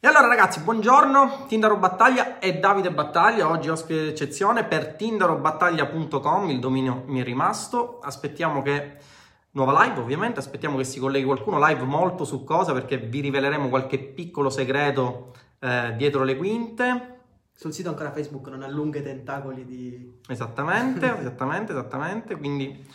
E allora ragazzi, buongiorno, Tindaro Battaglia e Davide Battaglia, oggi ospite d'eccezione per tindarobattaglia.com, il dominio mi è rimasto, aspettiamo che, nuova live ovviamente, aspettiamo che si colleghi qualcuno, live molto su cosa perché vi riveleremo qualche piccolo segreto eh, dietro le quinte. Sul sito ancora Facebook non allunga i tentacoli di... Esattamente, esattamente, esattamente, quindi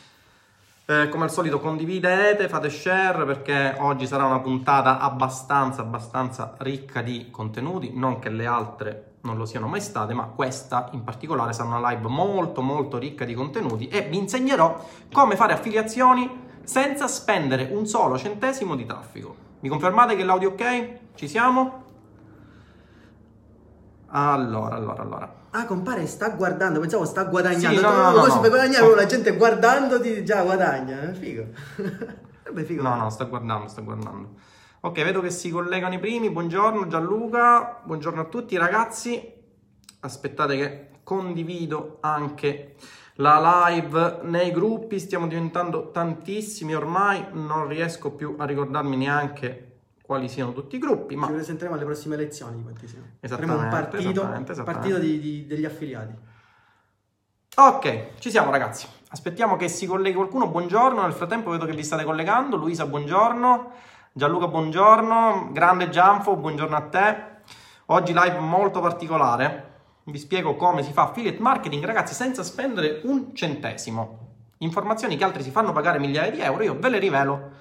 eh, come al solito condividete, fate share perché oggi sarà una puntata abbastanza, abbastanza ricca di contenuti, non che le altre non lo siano mai state, ma questa in particolare sarà una live molto molto ricca di contenuti e vi insegnerò come fare affiliazioni senza spendere un solo centesimo di traffico. Mi confermate che l'audio ok? Ci siamo? Allora, allora, allora. Ah, compare, sta guardando, pensavo sta guadagnando. Sì, no, no, no, così no. per guadagnare la gente guardandoti già guadagna, è figo. Sarebbe figo. No, no, sta guardando, sta guardando. Ok, vedo che si collegano i primi. Buongiorno Gianluca, buongiorno a tutti ragazzi. Aspettate che condivido anche la live nei gruppi. Stiamo diventando tantissimi ormai, non riesco più a ricordarmi neanche quali siano tutti i gruppi, ma Ci presenteremo alle prossime elezioni quanti siamo. Esattamente, Faremo un partito, esattamente, esattamente. partito di- di- degli affiliati. Ok, ci siamo ragazzi. Aspettiamo che si colleghi qualcuno. Buongiorno. Nel frattempo vedo che vi state collegando. Luisa, buongiorno. Gianluca, buongiorno. Grande Gianfo, buongiorno a te. Oggi live molto particolare. Vi spiego come si fa affiliate marketing, ragazzi, senza spendere un centesimo. Informazioni che altri si fanno pagare migliaia di euro, io ve le rivelo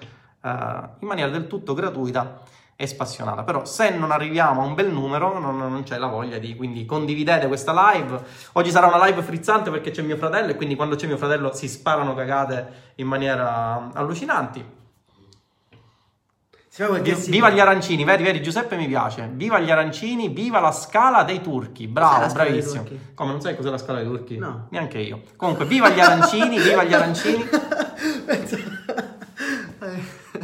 in maniera del tutto gratuita e spassionata. Però se non arriviamo a un bel numero non, non c'è la voglia di, quindi condividete questa live. Oggi sarà una live frizzante perché c'è mio fratello e quindi quando c'è mio fratello si sparano cagate in maniera allucinanti. Viva gli arancini, vedi, vedi, Giuseppe mi piace. Viva gli arancini, viva la scala dei turchi. Bravo, bravissimo. turchi? Come non sai cos'è la scala dei turchi? No. Neanche io. Comunque, viva gli arancini, viva gli arancini.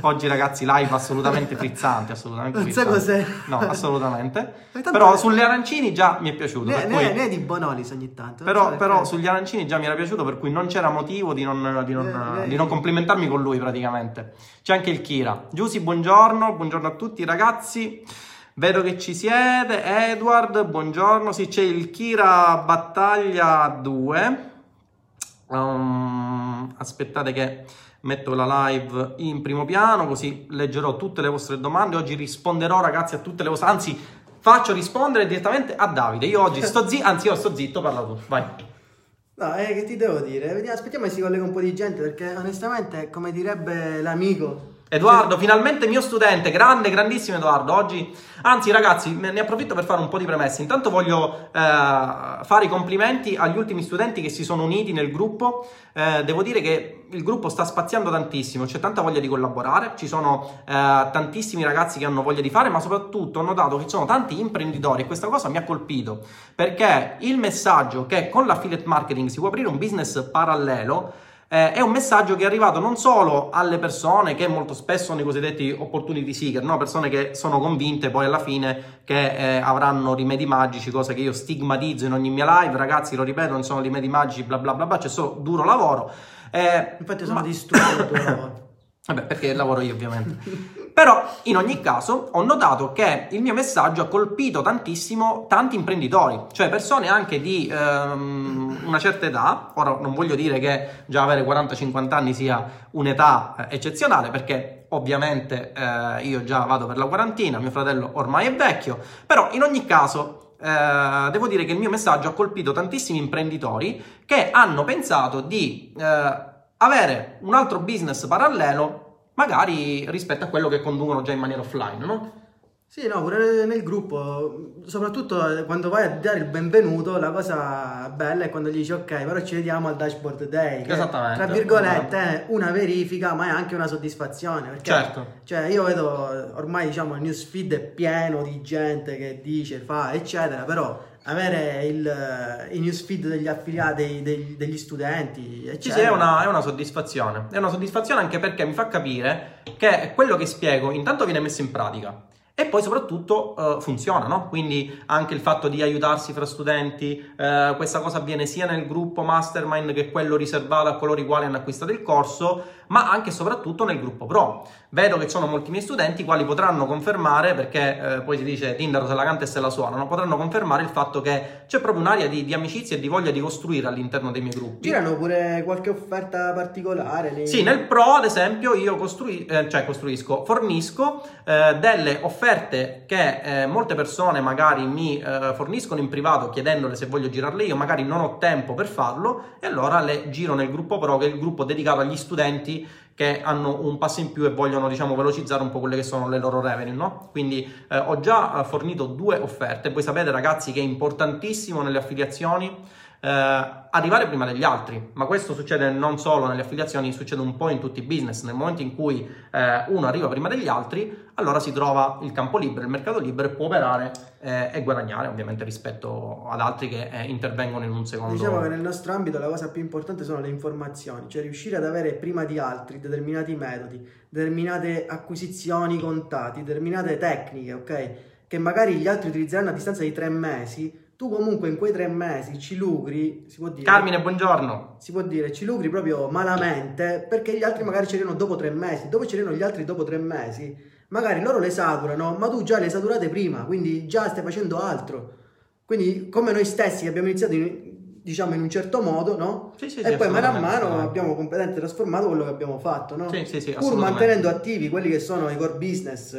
Oggi ragazzi, live assolutamente frizzante, assolutamente Non sai frizzante. cos'è. No, assolutamente. Però sulle arancini già mi è piaciuto. Ne, ne- cui- ne di Bonolis ogni tanto. Però, so però sugli arancini già mi era piaciuto, per cui non c'era motivo di non, di non- Eh, di non complimentarmi con lui praticamente. C'è anche il Kira. Giusy, buongiorno, buongiorno a tutti ragazzi. Vedo che ci siete. Edward, buongiorno. Sì, c'è il Kira Battaglia 2. Um, aspettate che metto la live in primo piano, così leggerò tutte le vostre domande. Oggi risponderò, ragazzi, a tutte le vostre. Anzi, faccio rispondere direttamente a Davide. Io oggi sto zitto, anzi, io sto zitto, parla tu. Vai. No, eh, che ti devo dire? Aspettiamo che si collega un po' di gente perché onestamente, come direbbe l'amico... Edoardo, finalmente mio studente, grande, grandissimo Edoardo. Oggi, anzi, ragazzi, ne approfitto per fare un po' di premesse. Intanto voglio eh, fare i complimenti agli ultimi studenti che si sono uniti nel gruppo. Eh, devo dire che il gruppo sta spaziando tantissimo, c'è tanta voglia di collaborare. Ci sono eh, tantissimi ragazzi che hanno voglia di fare, ma soprattutto ho notato che ci sono tanti imprenditori e questa cosa mi ha colpito perché il messaggio che con l'affiliate marketing si può aprire un business parallelo. Eh, è un messaggio che è arrivato non solo alle persone che molto spesso sono i cosiddetti opportunity seeker, no? persone che sono convinte poi alla fine che eh, avranno rimedi magici, cosa che io stigmatizzo in ogni mia live, ragazzi lo ripeto, non sono rimedi magici, bla bla bla bla, c'è solo duro lavoro. Eh, Infatti sono ma- distrutto dal tuo lavoro. Vabbè, perché lavoro io ovviamente. Però in ogni caso ho notato che il mio messaggio ha colpito tantissimo tanti imprenditori, cioè persone anche di ehm, una certa età. Ora non voglio dire che già avere 40-50 anni sia un'età eh, eccezionale, perché ovviamente eh, io già vado per la quarantina, mio fratello ormai è vecchio, però in ogni caso eh, devo dire che il mio messaggio ha colpito tantissimi imprenditori che hanno pensato di eh, avere un altro business parallelo, magari rispetto a quello che conducono già in maniera offline, no? Sì, no, pure nel gruppo, soprattutto quando vai a dare il benvenuto, la cosa bella è quando gli dici ok, però ci vediamo al dashboard day. che, Esattamente. Tra virgolette è una verifica, ma è anche una soddisfazione. Perché, Certo. Cioè, io vedo ormai diciamo il newsfeed è pieno di gente che dice, fa, eccetera, però avere il, eh, i newsfeed degli affiliati, degli, degli studenti, Sì, eccetera. sì, è una, è una soddisfazione. È una soddisfazione anche perché mi fa capire che quello che spiego intanto viene messo in pratica. E poi soprattutto eh, funziona, no? Quindi anche il fatto di aiutarsi fra studenti, eh, questa cosa avviene sia nel gruppo mastermind che quello riservato a coloro i quali hanno acquistato il corso, ma anche e soprattutto nel gruppo pro. Vedo che ci sono molti miei studenti quali potranno confermare, perché eh, poi si dice Tinder se la canta e se la suonano, potranno confermare il fatto che c'è proprio un'area di, di amicizia e di voglia di costruire all'interno dei miei gruppi. Girano pure qualche offerta particolare? Nei... Sì, nel pro ad esempio io costrui- eh, cioè costruisco, fornisco eh, delle offerte che eh, molte persone magari mi eh, forniscono in privato chiedendole se voglio girarle io, magari non ho tempo per farlo e allora le giro nel gruppo pro che è il gruppo dedicato agli studenti che hanno un passo in più e vogliono diciamo velocizzare un po' quelle che sono le loro revenue, no? Quindi eh, ho già eh, fornito due offerte, voi sapete ragazzi che è importantissimo nelle affiliazioni eh, arrivare prima degli altri, ma questo succede non solo nelle affiliazioni, succede un po' in tutti i business. Nel momento in cui eh, uno arriva prima degli altri, allora si trova il campo libero, il mercato libero e può operare eh, e guadagnare ovviamente rispetto ad altri che eh, intervengono in un secondo. Diciamo che nel nostro ambito la cosa più importante sono le informazioni, cioè riuscire ad avere prima di altri determinati metodi, determinate acquisizioni contati, determinate tecniche, ok? Che magari gli altri utilizzeranno a distanza di tre mesi tu comunque in quei tre mesi ci lucri, si può dire... Carmine, buongiorno! Si può dire, ci lucri proprio malamente perché gli altri magari ci arrivano dopo tre mesi, dopo ci arrivano gli altri dopo tre mesi, magari loro le saturano, ma tu già le saturate prima, quindi già stai facendo altro. Quindi come noi stessi abbiamo iniziato in, diciamo in un certo modo, no? Sì, sì, e sì, poi mano a mano abbiamo completamente trasformato quello che abbiamo fatto, no? Sì, sì, sì, Pur mantenendo attivi quelli che sono i core business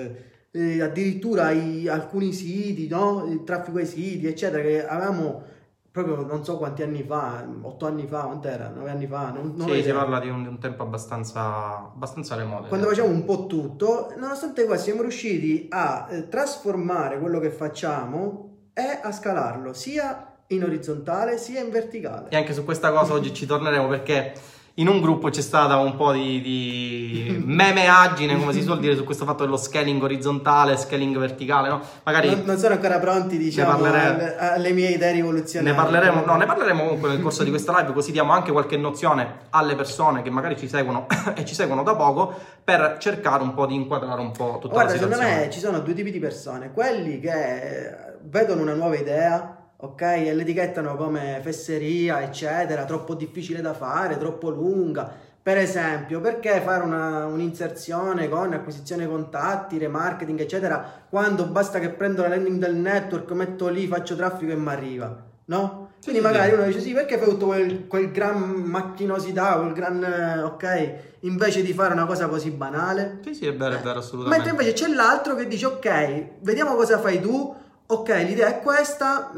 eh, addirittura i, alcuni siti, no? il traffico ai siti, eccetera, che avevamo proprio non so quanti anni fa, otto anni fa, quant'era? Nove anni fa? Non, non sì, si parla di un, di un, tempo abbastanza, abbastanza remoto. Quando facciamo un po' tutto, nonostante questo siamo riusciti a eh, trasformare quello che facciamo e a scalarlo sia in orizzontale sia in verticale. E anche su questa cosa oggi ci torneremo perché in un gruppo c'è stata un po' di, di memeaggine, come si suol dire, su questo fatto dello scaling orizzontale, scaling verticale, no? Magari non, non sono ancora pronti, diciamo, alle, alle, mie idee rivoluzionarie. Ne parleremo, no, ne parleremo comunque nel corso di questa live, così diamo anche qualche nozione alle persone che magari ci seguono e ci seguono da poco, per cercare un po' di inquadrare un po' tutta Guarda, la situazione. secondo me ci sono due tipi di persone, quelli che vedono una nuova idea ok? E l'etichettano come fesseria, eccetera, troppo difficile da fare, troppo lunga. Per esempio, perché fare una, un'inserzione con acquisizione contatti, remarketing, eccetera, quando basta che prendo la landing del network, metto lì, faccio traffico e mi arriva, no? Quindi magari uno dice sì, perché fai tutto quel, quel gran macchinosità, quel gran, ok, invece di fare una cosa così banale? Sì, sì, è vero, è vero, assolutamente. Mentre invece c'è l'altro che dice ok, vediamo cosa fai tu, ok, l'idea è questa,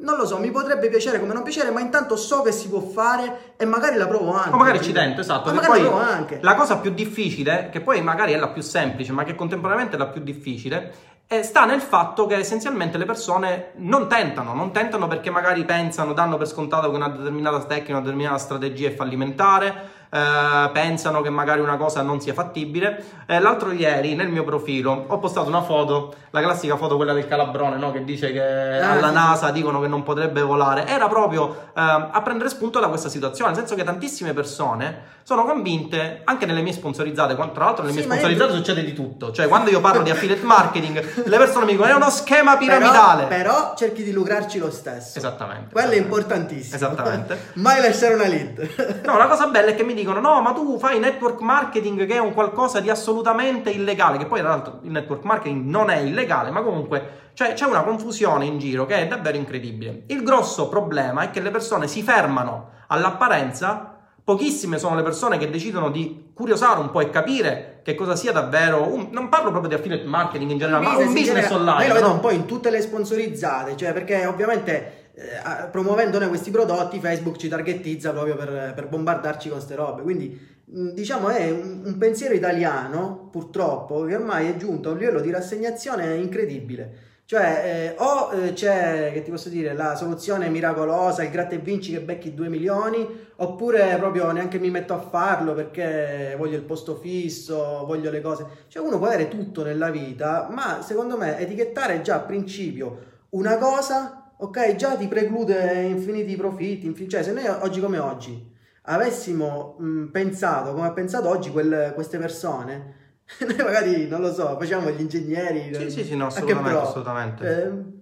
non lo so, mi potrebbe piacere come non piacere, ma intanto so che si può fare e magari la provo anche. O magari ci tento, esatto. Ma magari la provo anche. La cosa più difficile, che poi magari è la più semplice, ma che contemporaneamente è la più difficile, è, sta nel fatto che essenzialmente le persone non tentano, non tentano perché magari pensano, danno per scontato che una determinata tecnica, una determinata strategia è fallimentare, eh, pensano che magari una cosa non sia fattibile. Eh, l'altro ieri nel mio profilo ho postato una foto, la classica foto quella del calabrone, no? che dice che ah, alla. NASA dicono che non potrebbe volare. Era proprio eh, a prendere spunto da questa situazione, nel senso che tantissime persone sono convinte, anche nelle mie sponsorizzate, tra l'altro nelle sì, mie sponsorizzate io... succede di tutto, cioè quando io parlo di affiliate marketing, le persone mi dicono è uno schema piramidale. Però, però cerchi di lucrarci lo stesso. Esattamente. Quello esattamente. è importantissimo. Esattamente. Mai lasciare una lead. no, la cosa bella è che mi dicono no, ma tu fai network marketing che è un qualcosa di assolutamente illegale, che poi tra l'altro il network marketing non è illegale, ma comunque cioè, c'è una confusione in giro che è davvero incredibile. Il grosso problema è che le persone si fermano all'apparenza Pochissime sono le persone che decidono di curiosare un po' e capire che cosa sia davvero un, non parlo proprio di affiliate marketing in generale, ma un business online. Io lo vedo no? un po' in tutte le sponsorizzate, cioè perché ovviamente eh, promuovendo questi prodotti Facebook ci targetizza proprio per, per bombardarci con queste robe. Quindi diciamo è un, un, pensiero italiano, purtroppo, che ormai è giunto a un livello di rassegnazione incredibile. Cioè, eh, o eh, c'è, che ti posso dire, la soluzione miracolosa, il gratta e vinci che becchi 2 milioni, oppure proprio neanche mi metto a farlo perché voglio il posto fisso, voglio le cose. Cioè, uno può avere tutto nella vita, ma secondo me etichettare già a principio una cosa, ok, già ti preclude infiniti profitti. Infin- cioè, se noi oggi come oggi avessimo mh, pensato come ha pensato oggi quel, queste persone, noi magari, non lo so, facciamo gli ingegneri. Sì, sì, sì, no, assolutamente, assolutamente. Eh,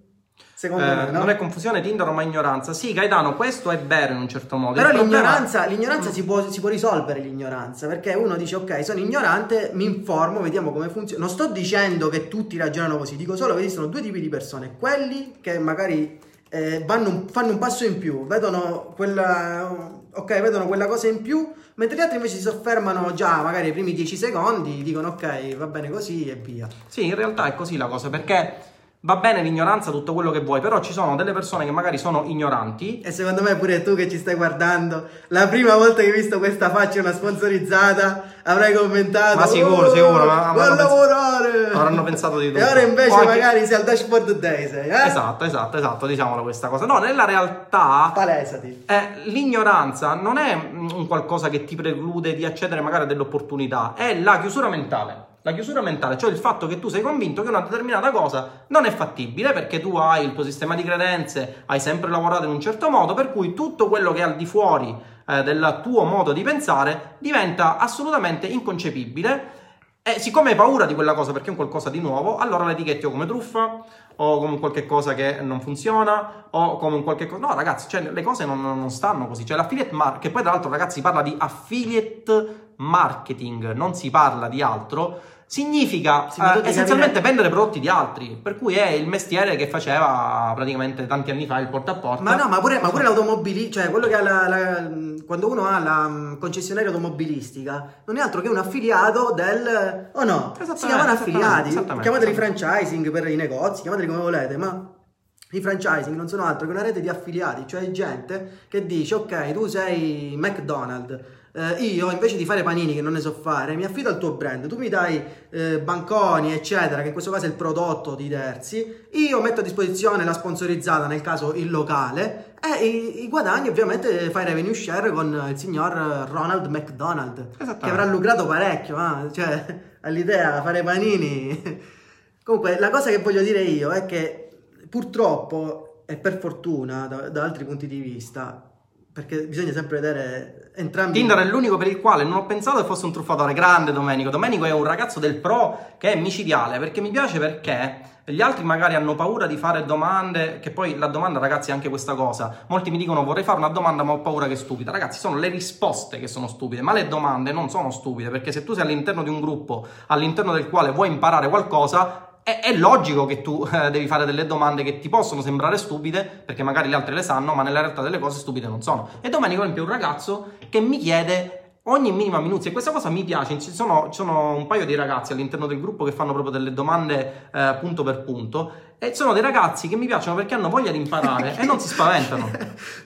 Secondo Eh, me, no? Non è confusione, tindaro, ma ignoranza. Sì, Gaetano, questo è vero in un certo modo. Però Il problema- l'ignoranza, l'ignoranza si, può, si può risolvere l'ignoranza, perché uno dice ok, sono ignorante, mi informo, vediamo come funziona. Non sto dicendo che tutti ragionano così, dico solo che esistono due tipi di persone, quelli che magari eh, un- fanno un passo in più, vedono quella, ok, vedono quella cosa in più, mentre gli altri invece si soffermano già magari i primi 10 secondi, dicono ok, va bene così e via. Sì, in realtà è così la cosa, perché va bene l'ignoranza, tutto quello che vuoi, però ci sono delle persone che magari sono ignoranti. E secondo me pure tu che ci stai guardando, la prima volta che hai visto questa faccia una sponsorizzata, avrai commentato. Ma sicuro, "Oh, sicuro, ma- va a avranno pens- lavorare! avranno pensato di tutto. E ora invece O anche- magari sei al dashboard day, sei, eh? Esatto, esatto, esatto, diciamolo questa cosa. No, nella realtà Palesati. eh, l'ignoranza non è un qualcosa che ti preclude di accedere magari a delle opportunità, è la chiusura mentale. La chiusura mentale, cioè il fatto che tu sei convinto che una determinata cosa non è fattibile perché tu hai il tuo sistema di credenze, hai sempre lavorato in un certo modo, per cui tutto quello che è al di fuori eh, del tuo modo di pensare diventa assolutamente inconcepibile. E siccome hai paura di quella cosa perché è un qualcosa di nuovo, allora la etichetti come truffa o come qualche cosa che non funziona o come un qualche cosa. No, ragazzi, cioè, le cose non, non stanno così. Cioè, l'affiliate marketing, che poi tra l'altro, ragazzi, parla di affiliate marketing, non si parla di altro. Significa Sì, eh, essenzialmente capire- vendere prodotti di altri, per cui è il mestiere che faceva praticamente tanti anni fa il porta a porta. Ma no, ma pure, ma pure l'automobili, cioè quello che ha la, la- quando uno ha la concessionaria automobilistica, non è altro che un affiliato del o no? Si chiamano affiliati, chiamateli franchising per i negozi, chiamateli come volete, ma i franchising non sono altro che una rete di affiliati, cioè gente che dice ok, tu sei McDonald's, eh, io invece di fare panini che non ne so fare, mi affido al tuo brand, tu mi dai eh, banconi, eccetera, che in questo caso è il prodotto di terzi, io metto a disposizione la sponsorizzata, nel caso il locale, e i, i guadagni ovviamente fai revenue share con il signor Ronald McDonald, che avrà lucrato parecchio, ah, cioè all'idea fare panini. Comunque, la cosa che voglio dire io è che purtroppo e per fortuna da, da altri punti di vista, perché bisogna sempre vedere entrambi Tinder è l'unico per il quale non ho pensato che fosse un truffatore grande Domenico. Domenico è un ragazzo del pro che è micidiale perché mi piace perché gli altri magari hanno paura di fare domande, che poi la domanda ragazzi è anche questa cosa. Molti mi dicono vorrei fare una domanda ma ho paura che è stupida. Ragazzi sono le risposte che sono stupide, ma le domande non sono stupide perché se tu sei all'interno di un gruppo all'interno del quale vuoi imparare qualcosa è, è logico che tu eh, devi fare delle domande che ti possono sembrare stupide, perché magari le altre le sanno, ma nella realtà delle cose stupide non sono. E Domenico, per un ragazzo che mi chiede ogni minima minuzia e questa cosa mi piace. Ci sono, ci sono un paio di ragazzi all'interno del gruppo che fanno proprio delle domande eh, punto per punto. E sono dei ragazzi che mi piacciono perché hanno voglia di imparare e non si spaventano.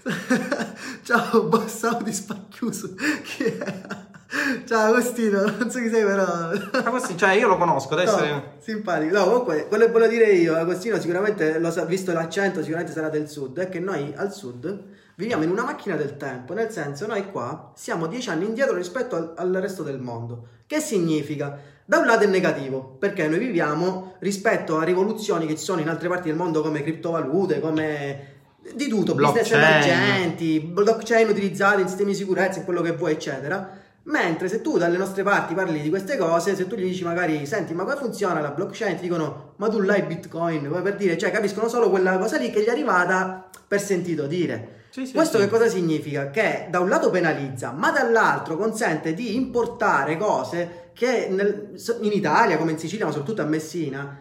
Ciao, boss Audi spacchiuso. Chi è? Ciao Agostino, non so chi sei però. Questi- cioè, io lo conosco, adesso. No, simpatico. No, comunque, quello che voglio dire io, Agostino sicuramente, lo sa, visto l'accento, sicuramente sarà del sud, è che noi al sud viviamo in una macchina del tempo, nel senso noi qua siamo dieci anni indietro rispetto al, al resto del mondo. Che significa? Da un lato è negativo, perché noi viviamo rispetto a rivoluzioni che ci sono in altre parti del mondo come criptovalute, come di tutto, business Blockchain. emergenti, blockchain utilizzati in sistemi di sicurezza, in quello che vuoi, eccetera. Mentre se tu dalle nostre parti parli di queste cose, se tu gli dici magari, senti, ma come funziona la blockchain? Ti dicono, ma tu l'hai Bitcoin, come per dire, cioè capiscono solo quella cosa lì che gli è arrivata per sentito dire. Sì, sì, Questo sì. che cosa significa? Che da un lato penalizza, ma dall'altro consente di importare cose che nel- in Italia, come in Sicilia, ma soprattutto a Messina,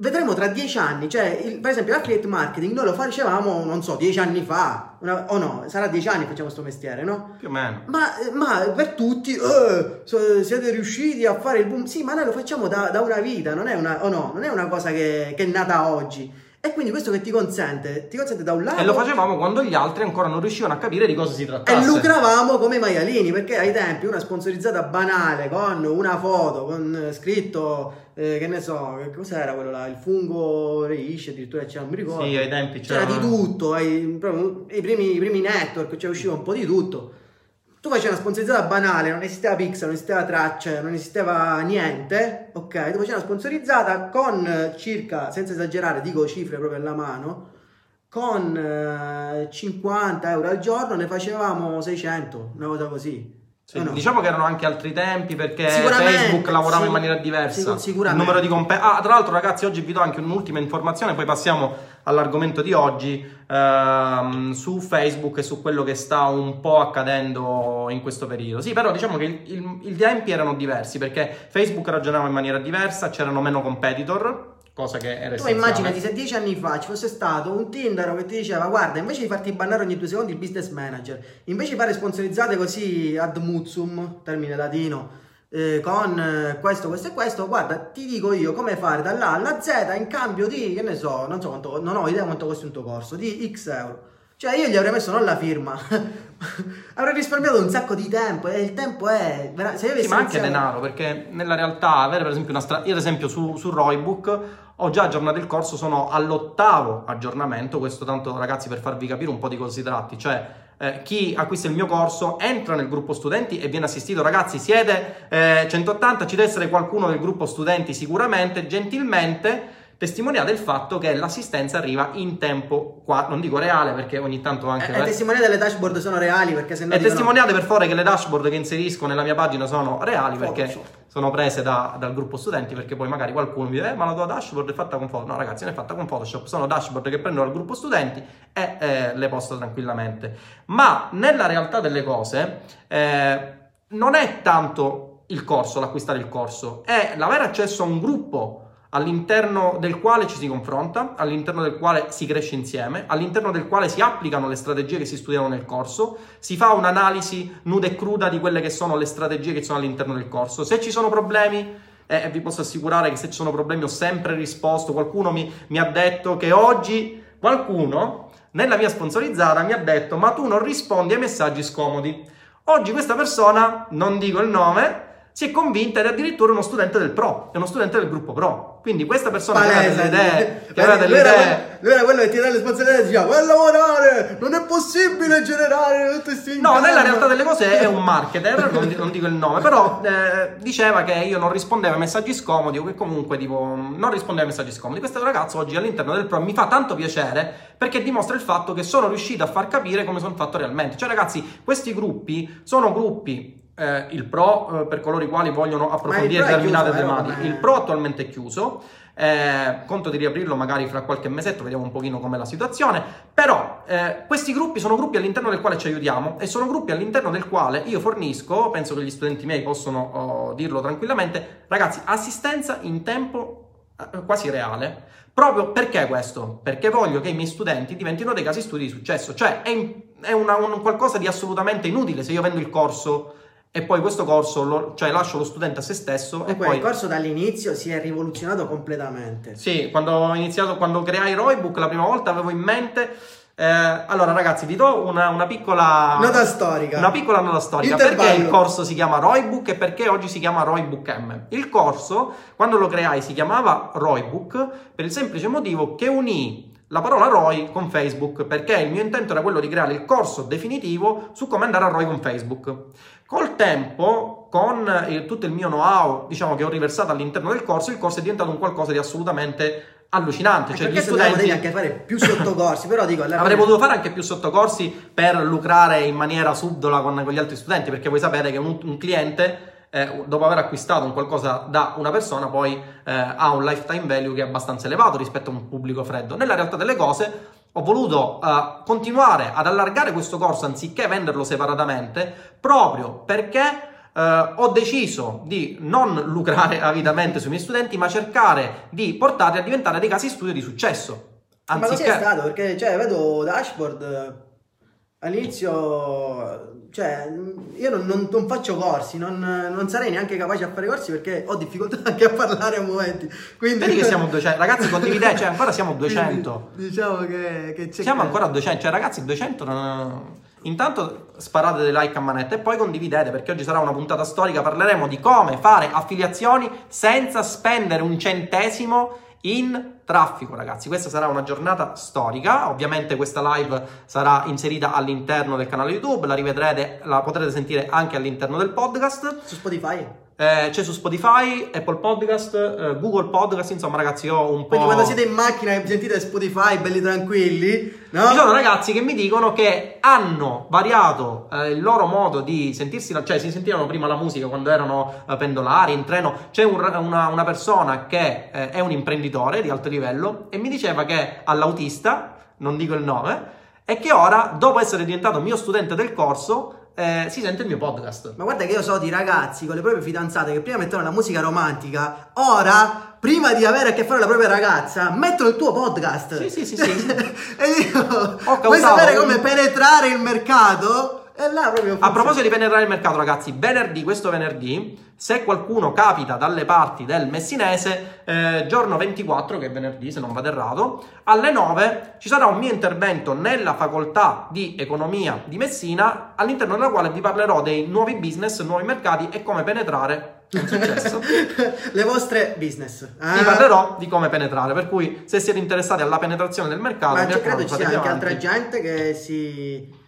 vedremo tra dieci anni. Cioè, il- per esempio, l'affiliate marketing noi lo facevamo, non so, dieci anni fa, o no, sarà dieci anni che facciamo questo mestiere, no? Più o meno. Ma, ma per tutti, eh, so- siete riusciti a fare il boom? Sì, ma noi lo facciamo da, da una vita, non è una, o no, non è una cosa che, che è nata oggi. E quindi questo che ti consente? Ti consente da un lato... E lo facevamo quando gli altri ancora non riuscivano a capire di cosa si E trattasse. lucravamo come i maialini, perché ai tempi una sponsorizzata banale con una foto, con eh, scritto, eh, che ne so, che cos'era quello là, il fungo reisce, addirittura c'era, non mi ricordo. Sì, ai tempi C'era c'era di tutto, ai, proprio i, primi, i primi network, cioè usciva un po' di tutto. Tu facevi una sponsorizzata banale, non esisteva pixel, non esisteva tracce, non esisteva niente, ok? Tu facevi una sponsorizzata con eh, circa, senza esagerare, dico cifre proprio alla mano, con eh, 50 euro al giorno ne facevamo 600, una cosa così. Sì, o no? Diciamo che erano anche altri tempi perché Facebook lavorava sì, in maniera diversa. sicu- sicuramente. Il numero di compe- Ah, tra l'altro, ragazzi, oggi vi do anche un'ultima informazione, poi passiamo all'argomento di oggi ehm, su Facebook e su quello che sta un po' accadendo in questo periodo. Sì, però diciamo che i tempi erano diversi perché Facebook ragionava in maniera diversa, c'erano meno competitor, cosa che era Tu essenziale. immaginati se dieci anni fa ci fosse stato un Tinder che ti diceva guarda invece di farti bannare ogni due secondi il business manager, invece di fare sponsorizzate così ad mutsum, termine latino, eh, con eh, questo, questo e questo, guarda ti dico io come fare dall'A alla Z in cambio di, che ne so, non so quanto, non ho idea quanto costi un tuo corso, di X euro. Cioè io gli avrei messo non la firma, avrei risparmiato un sacco di tempo e il tempo è... Se io Sì, ma anche denaro, perché nella realtà avere per esempio una strada. Io, ad esempio, su, su Roybook ho già aggiornato il corso, sono all'ottavo aggiornamento. Questo tanto, ragazzi, per farvi capire un po' di cosa si tratti. Cioè, eh, chi acquista il mio corso entra nel gruppo studenti e viene assistito. Ragazzi, siete eh, 180, ci deve essere qualcuno del gruppo studenti sicuramente, gentilmente. Testimoniate il fatto che l'assistenza arriva in tempo qua, non dico reale perché ogni tanto anche E e testimoniate delle dashboard sono reali perché se no e dicono- testimoniate per favore che le dashboard che inserisco nella mia pagina sono reali perché Photoshop. sono prese da- dal gruppo studenti perché poi magari qualcuno mi dice eh, ma la tua dashboard è fatta con Photoshop no ragazzi non è fatta con Photoshop sono dashboard che prendo dal gruppo studenti e eh, le posto tranquillamente. Ma nella realtà delle cose eh, non è tanto il corso l'acquistare il corso è l'avere accesso a un gruppo all'interno del quale ci si confronta, all'interno del quale si cresce insieme, all'interno del quale si applicano le strategie che si studiano nel corso, si fa un'analisi nuda e cruda di quelle che sono le strategie che sono all'interno del corso. Se ci sono problemi, eh, vi posso assicurare che se ci sono problemi ho sempre risposto. Qualcuno mi, mi ha detto che oggi qualcuno nella mia sponsorizzata mi ha detto ma tu non rispondi ai messaggi scomodi. Oggi questa persona, non dico il nome, si è convinta ed è addirittura uno studente del pro, è uno studente del gruppo pro. Quindi questa persona che aveva Palese. delle idee, che aveva Lui delle era idee quello- Lui era quello che ti dà le sponsorizzate e diceva vai a lavorare, non è possibile generare tutti questi No, inganni." nella realtà delle cose è un marketer, non, non dico il nome, però eh, diceva che io non rispondevo ai messaggi scomodi o che comunque tipo non rispondevo ai messaggi scomodi. Questo ragazzo oggi all'interno del pro mi fa tanto piacere perché dimostra il fatto che sono riuscito a far capire come sono fatto realmente. Cioè ragazzi, questi gruppi sono gruppi eh, il pro eh, per coloro i quali vogliono approfondire determinate tematiche. Il pro attualmente è chiuso. eh, conto di riaprirlo magari fra qualche mesetto, vediamo un pochino com'è la situazione. Però eh, questi gruppi sono gruppi all'interno del quale ci aiutiamo e sono gruppi all'interno del quale io fornisco, penso che gli studenti miei possono oh, dirlo tranquillamente, ragazzi, assistenza in tempo eh, quasi reale. Proprio perché questo? Perché voglio che i miei studenti diventino dei casi studi di successo. Cioè, è, è una- un qualcosa di assolutamente inutile se io vendo il corso e poi questo corso, lo- cioè lascio lo studente a se stesso e Comunque poi... il corso dall'inizio si è rivoluzionato completamente. Sì, quando ho iniziato, quando creai Roybook la prima volta avevo in mente. eh, allora, ragazzi, vi do una, una piccola. Nota storica. Una piccola nota storica. Intervallo. Perché il corso si chiama Roybook e perché oggi si chiama Roybook M? Il corso, quando lo creai, si chiamava Roybook per il semplice motivo che unì la parola ROI con Facebook, perché il mio intento era quello di creare il corso definitivo su come andare a ROI con Facebook. Col tempo, con il- tutto il mio know-how, diciamo che ho riversato all'interno del corso, il corso è diventato un qualcosa di assolutamente allucinante. Cioè, Cioè, gli studenti... anche fare più sottocorsi, però dico... Avrei fine- potuto fare anche più sottocorsi per lucrare in maniera subdola con, con gli altri studenti, perché voi sapete che un, un cliente, eh, dopo aver acquistato un qualcosa da una persona, poi eh, ha un lifetime value che è abbastanza elevato rispetto a un pubblico freddo. Nella realtà delle cose, ho voluto eh, continuare ad allargare questo corso anziché venderlo separatamente, proprio perché eh, ho deciso di non lucrare avidamente sui miei studenti, ma cercare di portarli a diventare dei casi studio di successo. Ma così Anziché... è stato, perché cioè, vedo dashboard eh, all'inizio, cioè io non, non- non faccio corsi, non, non sarei neanche capace a fare corsi perché ho difficoltà anche a parlare a momenti. Quindi, Vedi che siamo 200, ragazzi condividete, cioè ancora siamo a Quindi, 200. diciamo che, che c'è Siamo ancora a 200, cioè ragazzi 200 non... Intanto sparate dei like a manetta e poi condividete perché oggi sarà una puntata storica, parleremo di come fare affiliazioni senza spendere un centesimo in traffico ragazzi. Questa sarà una giornata storica, ovviamente questa live sarà inserita all'interno del canale YouTube, la rivedrete, la potrete sentire anche all'interno del podcast. Su Spotify? eh, c'è su Spotify, Apple Podcast, eh, Google Podcast, insomma ragazzi ho un po'... Quindi quando siete in macchina e sentite Spotify belli tranquilli, no? Ci sono ragazzi che mi dicono che hanno variato eh, il loro modo di sentirsi, cioè si sentivano prima la musica quando erano eh, pendolari, in treno. C'è un- una, una persona che eh, è un imprenditore di alto livello e mi diceva che all'autista, non dico il nome, e che ora, dopo essere diventato mio studente del corso, eh, si sente il mio podcast. Ma guarda che io so di ragazzi con le proprie fidanzate che prima mettono la musica romantica, ora, prima di avere a che fare la propria ragazza, mettono il tuo podcast. Sì, sì, sì, sì. e io, vuoi sapere come penetrare il mercato? A proposito di penetrare il mercato, ragazzi, venerdì, questo venerdì, se qualcuno capita dalle parti del Messinese, eh, giorno 24, che è venerdì, se non vado errato, alle 9 ci sarà un mio intervento nella facoltà di economia di Messina, all'interno della quale vi parlerò dei nuovi business, nuovi mercati e come penetrare successo. le vostre business. Vi Ah. parlerò di come penetrare, per cui se siete interessati alla penetrazione del mercato, Ma mi credo ci sia anche avanti. altra gente che si.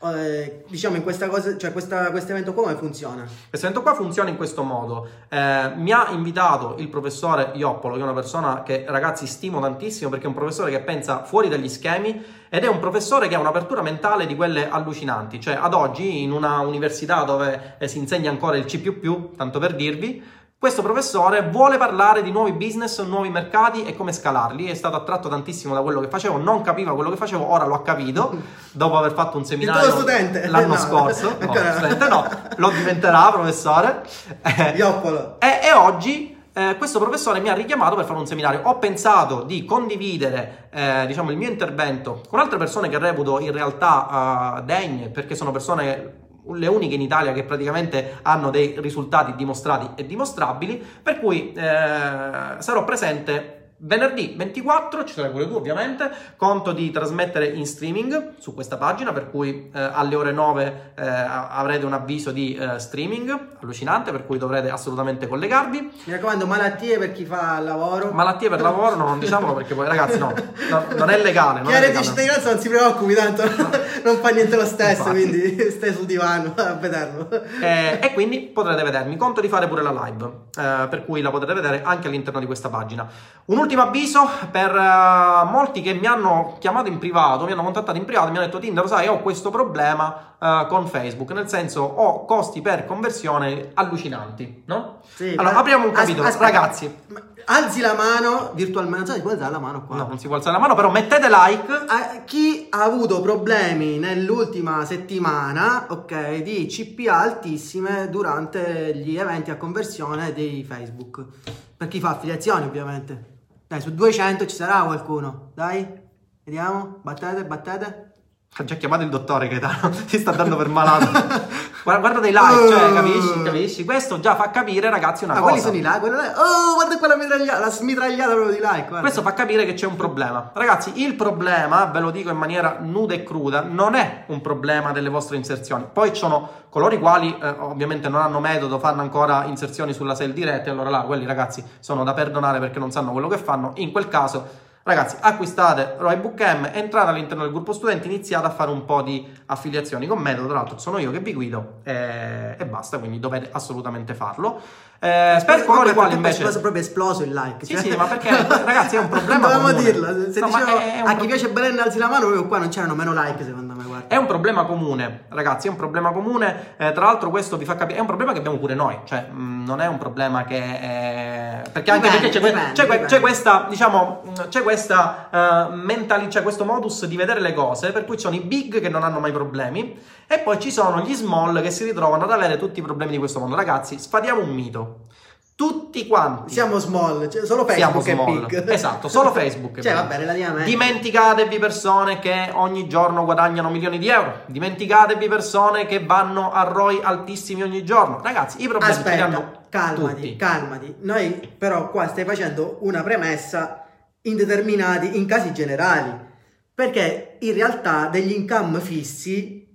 Eh, diciamo in questa cosa, cioè questo evento qua come funziona? Questo evento qua funziona in questo modo. Eh, mi ha invitato il professore Ioppolo, che è una persona che ragazzi stimo tantissimo perché è un professore che pensa fuori dagli schemi ed è un professore che ha un'apertura mentale di quelle allucinanti. Cioè, ad oggi, in una università dove eh, si insegna ancora il C, tanto per dirvi. Questo professore vuole parlare di nuovi business, nuovi mercati e come scalarli. È stato attratto tantissimo da quello che facevo, non capiva quello che facevo, ora lo ha capito dopo aver fatto un seminario studente? l'anno No, scorso. No, studente no, lo diventerà professore. Ioppolo. e, e oggi eh, questo professore mi ha richiamato per fare un seminario. Ho pensato di condividere eh, diciamo, il mio intervento con altre persone che reputo in realtà eh, degne, perché sono persone le uniche in Italia che praticamente hanno dei risultati dimostrati e dimostrabili, per cui eh, sarò presente venerdì 24, ci sarai pure tu ovviamente, conto di trasmettere in streaming su questa pagina, per cui eh, alle ore 9 eh, avrete un avviso di eh, streaming allucinante, per cui dovrete assolutamente collegarvi. Mi raccomando, malattie per chi fa lavoro. Malattie per lavoro no, non diciamolo perché poi ragazzi no, no, non è legale. Non Chi ha reddito di cittadinanza non si preoccupi, tanto non fa niente lo stesso, Infatti. quindi stai sul divano a vederlo. Eh, e quindi potrete vedermi. Conto di fare pure la live, eh, per cui la potrete vedere anche all'interno di questa pagina. Un ultimo avviso per eh, molti che mi hanno chiamato in privato, mi hanno contattato in privato, mi hanno detto Tinder, sai, ho questo problema eh, con Facebook, nel senso ho costi per conversione allucinanti, no? Sì, allora, ma- apriamo un as- capitolo, aspetta, ragazzi. ma- Alzi la mano virtualmente, sai, puoi alzare la mano qua. No, non si può alzare la mano, però mettete like. A- chi ha avuto problemi nell'ultima settimana, ok, di CPA altissime durante gli eventi a conversione di Facebook. Per chi fa affiliazioni, ovviamente. Dai, su 200 ci sarà qualcuno. Dai, vediamo. Battete, battete. Ha già chiamato il dottore Gaetano, ti sta dando per malato. guarda, guarda dei like, cioè, capisci, capisci? Questo già fa capire, ragazzi, una Ah, cosa. quelli sono i like. quello là- Oh, guarda quella mitragliata, la smitragliata proprio di like. guarda. Questo fa capire che c'è un problema. Ragazzi, il problema, ve lo dico in maniera nuda e cruda, non è un problema delle vostre inserzioni. Poi ci sono coloro i quali eh, ovviamente non hanno metodo, fanno ancora inserzioni sulla sale diretta, allora là, quelli ragazzi sono da perdonare perché non sanno quello che fanno. In quel caso, ragazzi, acquistate Roybook M, entrate all'interno del gruppo studenti, iniziate a fare un po' di affiliazioni con metodo. Tra l'altro, sono io che vi guido eh, e basta, quindi dovete assolutamente farlo. Eh, per coloro i quali invece. è proprio esploso il like. Sì, sì, ma perché, ragazzi, è un problema Dovevamo comune. dirlo. Se No, dicevo, è a chi piace Belen alzi la mano, proprio qua non c'erano meno like, secondo me, guarda. È un problema comune, ragazzi, è un problema comune. Eh, tra l'altro, questo vi fa capire. È un problema che abbiamo pure noi. Cioè, mh, non è un problema che. è- Perché anche Dipende, perché c'è, dipende, c'è dipende. c'è questa, diciamo, c'è questa eh, mentali- c'è questo modus di vedere le cose. Per cui ci sono i big che non hanno mai problemi. E poi ci sono gli small che si ritrovano ad avere tutti i problemi di questo mondo. Ragazzi, sfatiamo un mito. Tutti quanti. Siamo small, cioè solo Siamo Facebook è small. big. Esatto, solo Facebook è cioè, big. vabbè, relativamente. Dimenticatevi persone che ogni giorno guadagnano milioni di euro. Dimenticatevi persone che vanno a ROI altissimi ogni giorno. Ragazzi, i problemi Aspetta, hanno calmati, tutti. calmati. Noi però qua stai facendo una premessa in determinati, in casi generali. Perché in realtà degli income fissi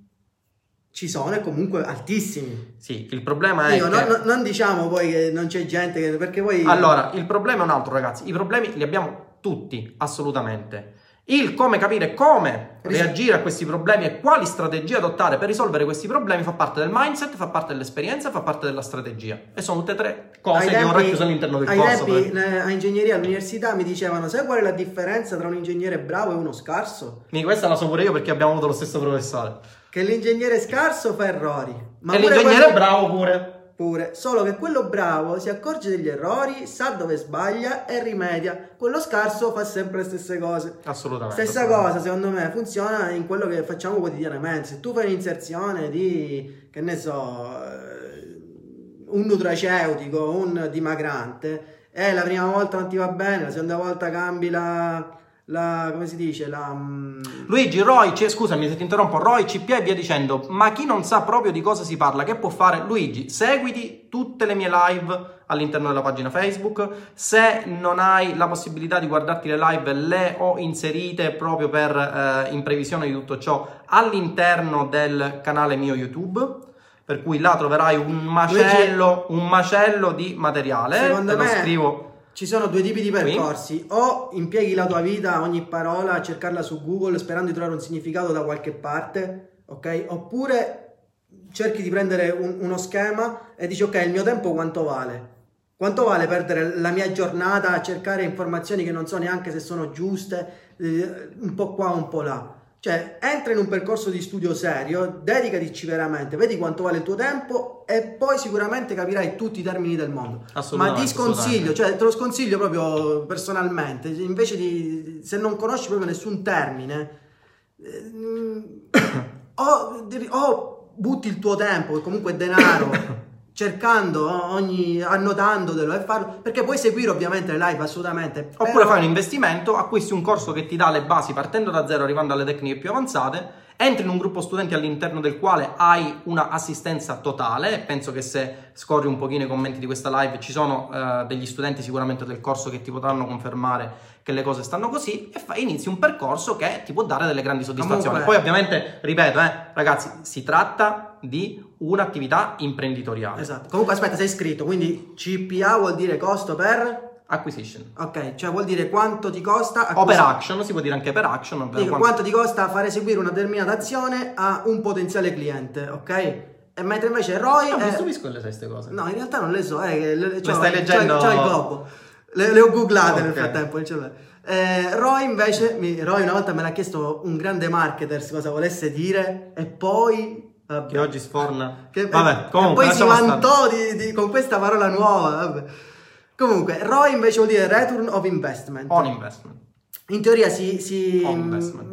ci sono e comunque altissimi. Sì, il problema è Io, che... non, non- diciamo poi che non c'è gente che... Perché poi... Allora, il problema è un altro, ragazzi. I problemi li abbiamo tutti, assolutamente. Il come capire come reagire a questi problemi e quali strategie adottare per risolvere questi problemi fa parte del mindset, fa parte dell'esperienza, fa parte della strategia. E sono tutte e tre cose Ai che ho tempi- racchiuso all'interno del ai corso. tempi, per- a ingegneria all'università mi dicevano: Sai qual è la differenza tra un ingegnere bravo e uno scarso? Quindi questa la so pure io perché abbiamo avuto lo stesso professore. Che l'ingegnere scarso fa errori. Ma e l'ingegnere quello- bravo pure. Pure, solo che quello bravo si accorge degli errori, sa dove sbaglia e rimedia. Quello scarso fa sempre le stesse cose. Assolutamente. Stessa cosa, secondo me, funziona in quello che facciamo quotidianamente. Se tu fai un'inserzione di, che ne so, eh, un nutraceutico, un dimagrante, e la prima volta non ti va bene, la seconda volta cambi la, la come si dice, la... mm, Luigi, Roy, ci- scusami se ti interrompo, Roy, CPA e via dicendo, ma chi non sa proprio di cosa si parla, che può fare? Luigi, seguiti tutte le mie live all'interno della pagina Facebook, se non hai la possibilità di guardarti le live, le ho inserite proprio per, eh, in previsione di tutto ciò all'interno del canale mio YouTube. Per cui là troverai un macello, un macello di materiale. Secondo Te lo me scrivo ci sono due tipi di percorsi. O impieghi la tua vita, ogni parola, a cercarla su Google sperando di trovare un significato da qualche parte, ok? Oppure cerchi di prendere un- uno schema e dici ok, il mio tempo quanto vale? Quanto vale perdere la mia giornata a cercare informazioni che non so neanche se sono giuste, eh, un po' qua, un po' là? Cioè, entra in un percorso di studio serio, dedicatici veramente, vedi quanto vale il tuo tempo e poi sicuramente capirai tutti i termini del mondo. Ma ti sconsiglio, cioè te lo sconsiglio proprio personalmente, invece di se non conosci proprio nessun termine, ehm, o, o butti il tuo tempo, che comunque è denaro, cercando ogni annotandotelo e farlo, perché puoi seguire ovviamente le live assolutamente. Oppure però- fai un investimento, acquisti un corso che ti dà le basi partendo da zero, arrivando alle tecniche più avanzate, entri in un gruppo studenti all'interno del quale hai una assistenza totale. Penso che se scorri un pochino i commenti di questa live ci sono eh, degli studenti sicuramente del corso che ti potranno confermare che le cose stanno così e fai, inizi un percorso che ti può dare delle grandi soddisfazioni. Comunque- Poi ovviamente, ripeto, eh, ragazzi, si tratta di un'attività imprenditoriale. Esatto. Comunque aspetta, sei iscritto, quindi CPA vuol dire costo per Acquisition. Ok, cioè vuol dire quanto ti costa O per action, si può dire anche per action. ovvero Dico, quanto- quanto ti costa fare eseguire una determinata azione a un potenziale cliente, ok? E mentre invece ROI No, è- mi stupisco le sai queste cose. No, in realtà non le so, eh, le, c'ho- stai c'ho- leggendo? C'ho, il gobbo. Le, le ho googlate nel Ok. frattempo, nel cervello. Eh, Roy invece, mi- Roy una volta me l'ha chiesto un grande marketer cosa volesse dire e poi... vabbè. Che oggi sforna. Che- Vabbè, e comunque. poi si vantò di- di- con questa parola nuova. vabbè. Comunque, ROI invece vuol dire return of investment. On investment. In teoria si, si-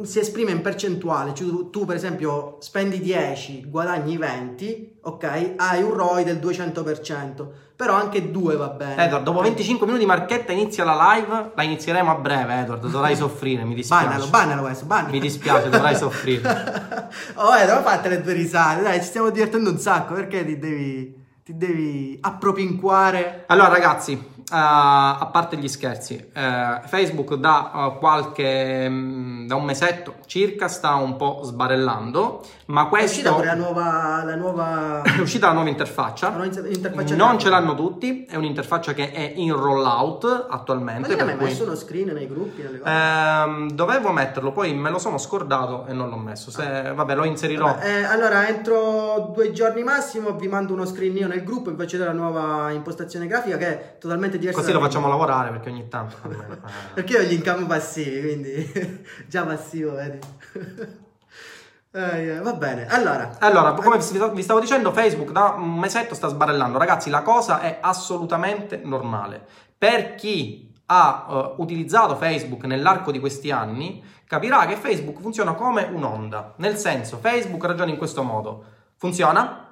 si esprime in percentuale, cioè tu, tu, per esempio spendi 10, guadagni 20, ok? Hai un ROI del 200%, però anche 2 va bene. Edward, dopo 25 minuti di marchetta inizia la live. La inizieremo a breve, Edward. Dovrai soffrire, mi dispiace. Bannalo, bannalo questo, bannalo. Mi dispiace, dovrai soffrire. oh, eh, dove fate le tue risate? Dai, ci stiamo divertendo un sacco, perché ti devi, ti devi appropinquare? Allora, ragazzi, eh, a parte gli scherzi, eh, Facebook da eh, qualche mm, da un mesetto circa sta un po' sbarellando, ma È uscita questo la nuova, la nuova, è uscita la nuova interfaccia. la nuova inter- interfaccia Non ce l'hanno tutti, è un'interfaccia che è in rollout Ma attualmente. gliene hai cui- messo uno screen nei gruppi? Ehm, dovevo metterlo, poi me lo sono scordato e non l'ho messo. Se, vabbè, lo inserirò. Vabbè, eh, allora, entro due giorni massimo vi mando uno screen io nel gruppo e vi faccio la nuova impostazione grafica che è totalmente diversa. Così lo facciamo lavorare perché ogni tanto. almeno, eh. Perché io ho gli incami passivi, quindi già passivo, vedi. Eh, va bene, allora. Allora, come vi stavo dicendo, Facebook da un mesetto sta sbarellando. Ragazzi, la cosa è assolutamente normale. Per chi ha eh, utilizzato Facebook nell'arco di questi anni, capirà che Facebook funziona come un'onda. Nel senso, Facebook ragiona in questo modo. Funziona,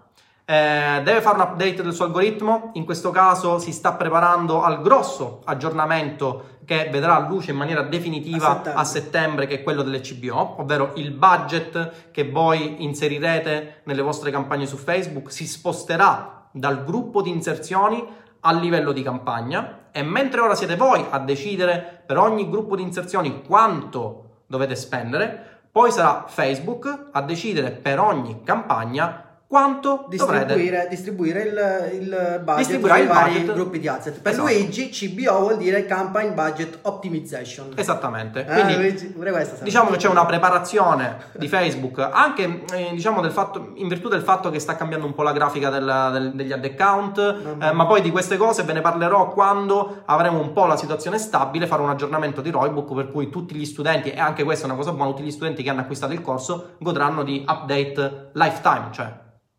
eh, deve fare un update del suo algoritmo, in questo caso si sta preparando al grosso aggiornamento che vedrà luce in maniera definitiva A settembre. a settembre, che è quello delle CBO, ovvero il budget che voi inserirete nelle vostre campagne su Facebook. Si sposterà dal gruppo di inserzioni al livello di campagna. E mentre ora siete voi a decidere per ogni gruppo di inserzioni quanto dovete spendere, poi sarà Facebook a decidere per ogni campagna quanto distribuire, distribuire il, il budget Distribuirà sui il vari budget. gruppi di asset. Per Esatto. Luigi CBO vuol dire Campaign Budget Optimization. Esattamente. Ah, Quindi Luigi, questa sa. diciamo che c'è una preparazione di Facebook anche eh, diciamo del fatto, in virtù del fatto che sta cambiando un po' la grafica del- del- degli ad account, eh, ma poi di queste cose ve ne parlerò quando avremo un po' la situazione stabile, fare un aggiornamento di Roybook per cui tutti gli studenti, e anche questa è una cosa buona, tutti gli studenti che hanno acquistato il corso godranno di update lifetime, cioè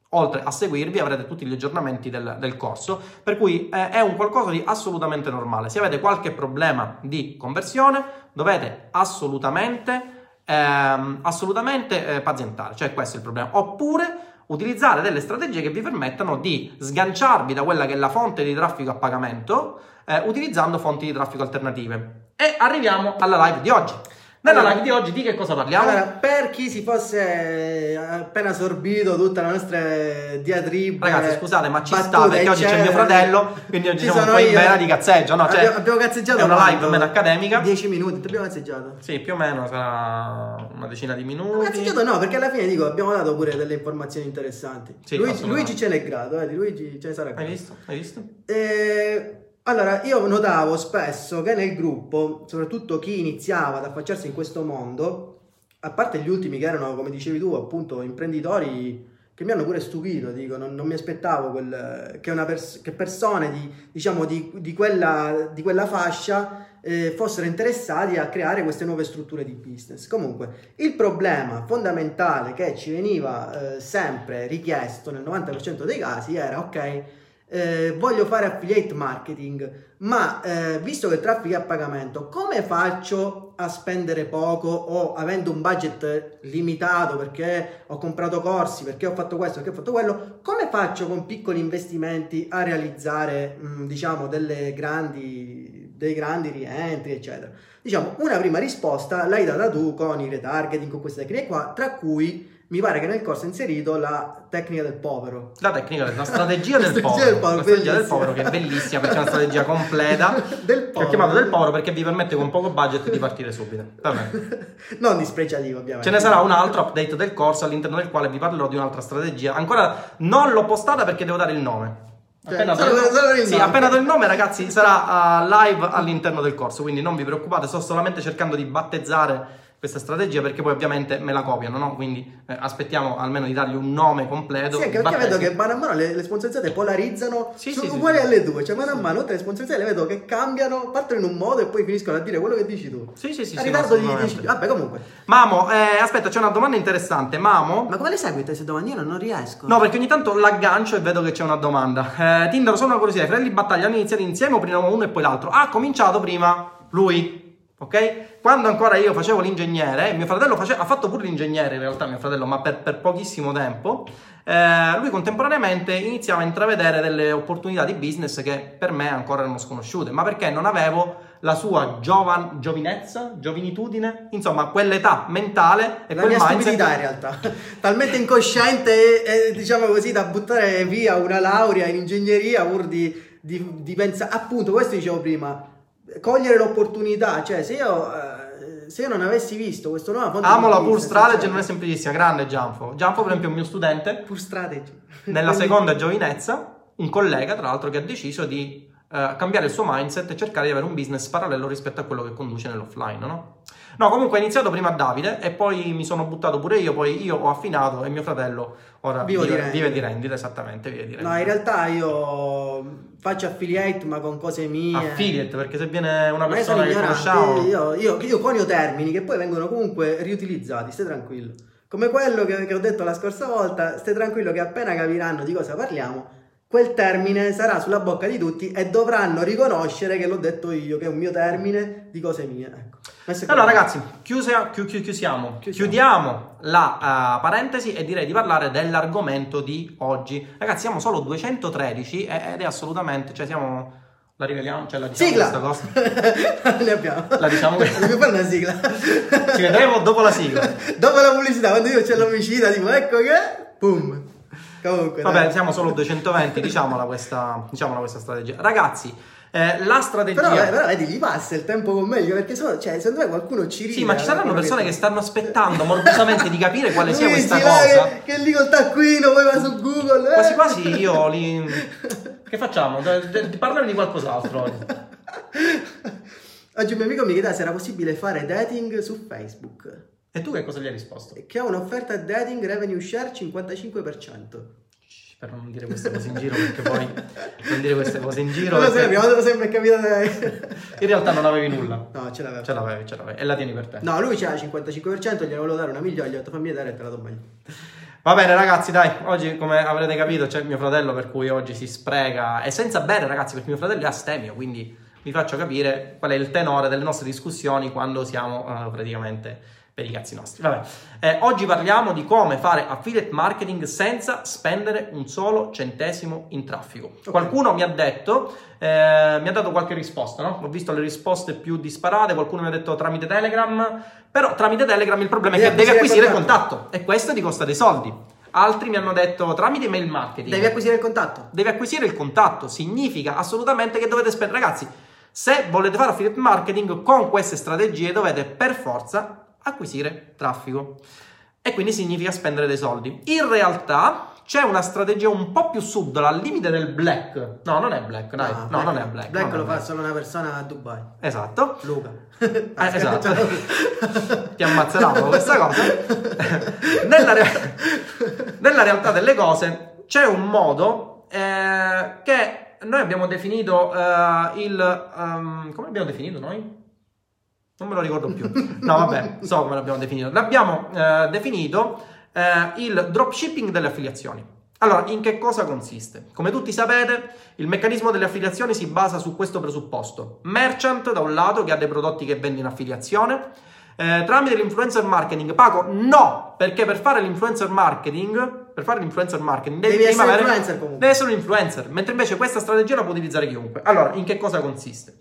oltre a seguirvi avrete tutti gli aggiornamenti del, del corso, per cui eh, è un qualcosa di assolutamente normale. Se avete qualche problema di conversione dovete assolutamente, ehm, assolutamente eh, pazientare, cioè questo è il problema. Oppure utilizzare delle strategie che vi permettano di sganciarvi da quella che è la fonte di traffico a pagamento eh, utilizzando fonti di traffico alternative. E arriviamo alla live di oggi. Nella Allora- live di oggi di che cosa parliamo? Allora, per chi si fosse appena sorbito tutta la nostra diatriba, Ragazzi, scusate, ma ci sta perché oggi c'è mio fratello, quindi oggi ci siamo un po' in vena di cazzeggio, no? Cioè, abbiamo, cazzeggiato è una live meno accademica. 10 minuti, ti abbiamo cazzeggiato. Sì, più o meno sarà una decina di Ma minuti. cazzeggiato no, perché alla fine dico, abbiamo dato pure delle informazioni interessanti. Sì, Luigi. Luigi ce n'è grado, eh, Luigi ce ne sarà Hai grado. visto? Hai visto? Eh, allora, io notavo spesso che nel gruppo, soprattutto chi iniziava ad affacciarsi in questo mondo, a parte gli ultimi che erano, come dicevi tu, appunto, imprenditori che mi hanno pure stupito, dico, non, non mi aspettavo quel- che, pers- che persone di, diciamo, di, di quella, di quella fascia eh, fossero interessati a creare queste nuove strutture di business. Comunque, il problema fondamentale che ci veniva eh, sempre richiesto nel 90% dei casi era, ok, eh, voglio fare affiliate marketing, ma eh, visto che il traffico è a pagamento, come faccio a spendere poco o avendo un budget limitato perché ho comprato corsi, perché ho fatto questo, perché ho fatto quello, come faccio con piccoli investimenti a realizzare, mh, diciamo, delle grandi, dei grandi rientri, eccetera? Diciamo, una prima risposta l'hai data tu con il retargeting, con queste tecniche qua, tra cui mi pare che nel corso è inserito la tecnica del povero. La tecnica, la strategia del La strategia povero. del povero, la strategia del povero che è bellissima perché è una strategia completa. Del Che ho povero. chiamato del povero perché vi permette con poco budget di partire subito. Va bene. non dispregiativo, ovviamente. Ce ne sarà un altro update del corso all'interno del quale vi parlerò di un'altra strategia. Ancora non l'ho postata perché devo dare il nome. Cioè, Appena, solo- do- il sì, nome. appena do il nome, ragazzi, sarà uh, live all'interno del corso. Quindi non vi preoccupate, sto solamente cercando di battezzare questa strategia perché poi ovviamente me la copiano, no? Quindi eh, aspettiamo almeno di dargli un nome completo. Sì, anche perché vedo che mano a mano le, le sponsorizzate polarizzano, Sì, sono sì, sì, uguali sì. alle due, cioè mano a mano tutte le sponsorizzate le vedo che cambiano, partono in un modo e poi finiscono a dire quello che dici tu. Sì, sì, sì. a sì, ritardo di assolutamente. 10 Vabbè, comunque. Mamo, eh, aspetta, c'è una domanda interessante. Mamo, Ma come le segui queste domande? Io non, riesco. No, perché ogni tanto l'aggancio e vedo che c'è una domanda. Eh, Tinder, solo una curiosità. I fratelli di battaglia hanno iniziato insieme o prima uno e poi l'altro? Ha cominciato prima lui. Ok? Quando ancora io facevo l'ingegnere, mio fratello face- ha fatto pure l'ingegnere in realtà, mio fratello, ma per, per pochissimo tempo. eh, lui contemporaneamente iniziava a intravedere delle opportunità di business che per me ancora erano sconosciute, ma perché non avevo la sua giovan- giovinezza, giovinitudine, insomma, quell'età mentale e La quel mia mindset. stupidità in realtà, talmente incosciente e, e, diciamo così da buttare via una laurea in ingegneria pur di, di, di pensare, appunto questo dicevo prima, cogliere l'opportunità, cioè se io, eh, se io non avessi visto questo nuovo Amo la pur strategy, non è semplicissima, grande Gianfo. Gianfo, per esempio, è un mio studente, pur strategy. nella seconda giovinezza, un collega, tra l'altro, che ha deciso di eh, cambiare il suo mindset e cercare di avere un business parallelo rispetto a quello che conduce nell'offline, no? No, comunque ho iniziato prima Davide e poi mi sono buttato pure io, poi io ho affinato e mio fratello ora vive di rendita, esattamente, vive di rendita. No, in realtà io faccio affiliate ma con cose mie. Affiliate, perché se viene una Ma persona che conosciamo... io, io, io conio termini che poi vengono comunque riutilizzati, stai tranquillo. Come quello che, che ho detto la scorsa volta, stai tranquillo che appena capiranno di cosa parliamo, quel termine sarà sulla bocca di tutti e dovranno riconoscere che l'ho detto io, che è un mio termine di cose mie. Ecco. Allora ragazzi, chiusa- chi- chi- chiusiamo. Chiusiamo. chiudiamo la eh, parentesi e direi di parlare dell'argomento di oggi. Ragazzi, siamo solo 213 e- ed è assolutamente, cioè siamo... La riveliamo? Cioè la diciamo Sigla! questa cosa? ne abbiamo. La diciamo questa? Dobbiamo fare una sigla. Ci vedremo dopo la sigla. Dopo la pubblicità, quando io c'è l'omicida, tipo ecco che... Boom. Comunque, Vabbè, dai. siamo solo 220, diciamola questa, diciamola questa strategia. Ragazzi, Eh, la strategia. Però, però vedi, gli passa il tempo con meglio perché so, cioè, secondo me qualcuno ci ride. Sì, ma ci saranno persone che stanno aspettando morbosamente di capire quale sia questa là, cosa. Che, che lì col taccuino, poi va su Google. eh. Quasi quasi io li. Che facciamo? Parlami di qualcos'altro oggi. Oggi un mio amico mi chiedeva se era possibile fare dating su Facebook. E tu che cosa gli hai risposto? Che ha un'offerta dating revenue share 55%. Per non dire queste cose in giro, perché poi non dire queste cose in giro. Non lo perché volta sempre è capitato a lei. In realtà non avevi nulla. No, ce l'aveva. Ce l'avevi, ce l'avevi. E la tieni per te. No, lui c'era il 55%, gli volevo dare una migliore, gli ho detto fammi vedere e te la do meglio. Va bene ragazzi, dai, oggi come avrete capito c'è mio fratello per cui oggi si spreca e senza bere ragazzi perché mio fratello è astemio, quindi vi faccio capire qual è il tenore delle nostre discussioni quando siamo eh, praticamente per i cazzi nostri. Vabbè, Eh, oggi parliamo di come fare affiliate marketing senza spendere un solo centesimo in traffico. Ok. Qualcuno mi ha detto, eh, mi ha dato qualche risposta, no? Ho visto le risposte più disparate, qualcuno mi ha detto tramite Telegram, però tramite Telegram il problema è Devi che devi acquisire il il contatto e questo ti costa dei soldi. Altri mi hanno detto tramite mail marketing. Devi acquisire il contatto. Devi acquisire il contatto, significa assolutamente che dovete spendere. Ragazzi, se volete fare affiliate marketing con queste strategie dovete per forza acquisire traffico. E quindi significa spendere dei soldi. In realtà c'è una strategia un po' più subdola, al limite del black. No, non è black, dai. No, Black- non è black. Black lo fa black. solo una persona a Dubai. Esatto. Luca. Eh, esatto. Ti ammazzeramo questa cosa. nella, rea- nella realtà delle cose c'è un modo eh, che noi abbiamo definito eh, il... ehm, come l'abbiamo definito noi? Non me lo ricordo più. No, vabbè, so come l'abbiamo definito. L'abbiamo eh, definito eh, il dropshipping delle affiliazioni. Allora, in che cosa consiste? Come tutti sapete, il meccanismo delle affiliazioni si basa su questo presupposto. Merchant, da un lato, che ha dei prodotti che vende in affiliazione, eh, tramite l'influencer marketing pago? No, perché per fare l'influencer marketing, per fare l'influencer marketing devi, Devi essere avere- influencer comunque. Devi essere un influencer, mentre invece questa strategia la può utilizzare chiunque. Allora, in che cosa consiste?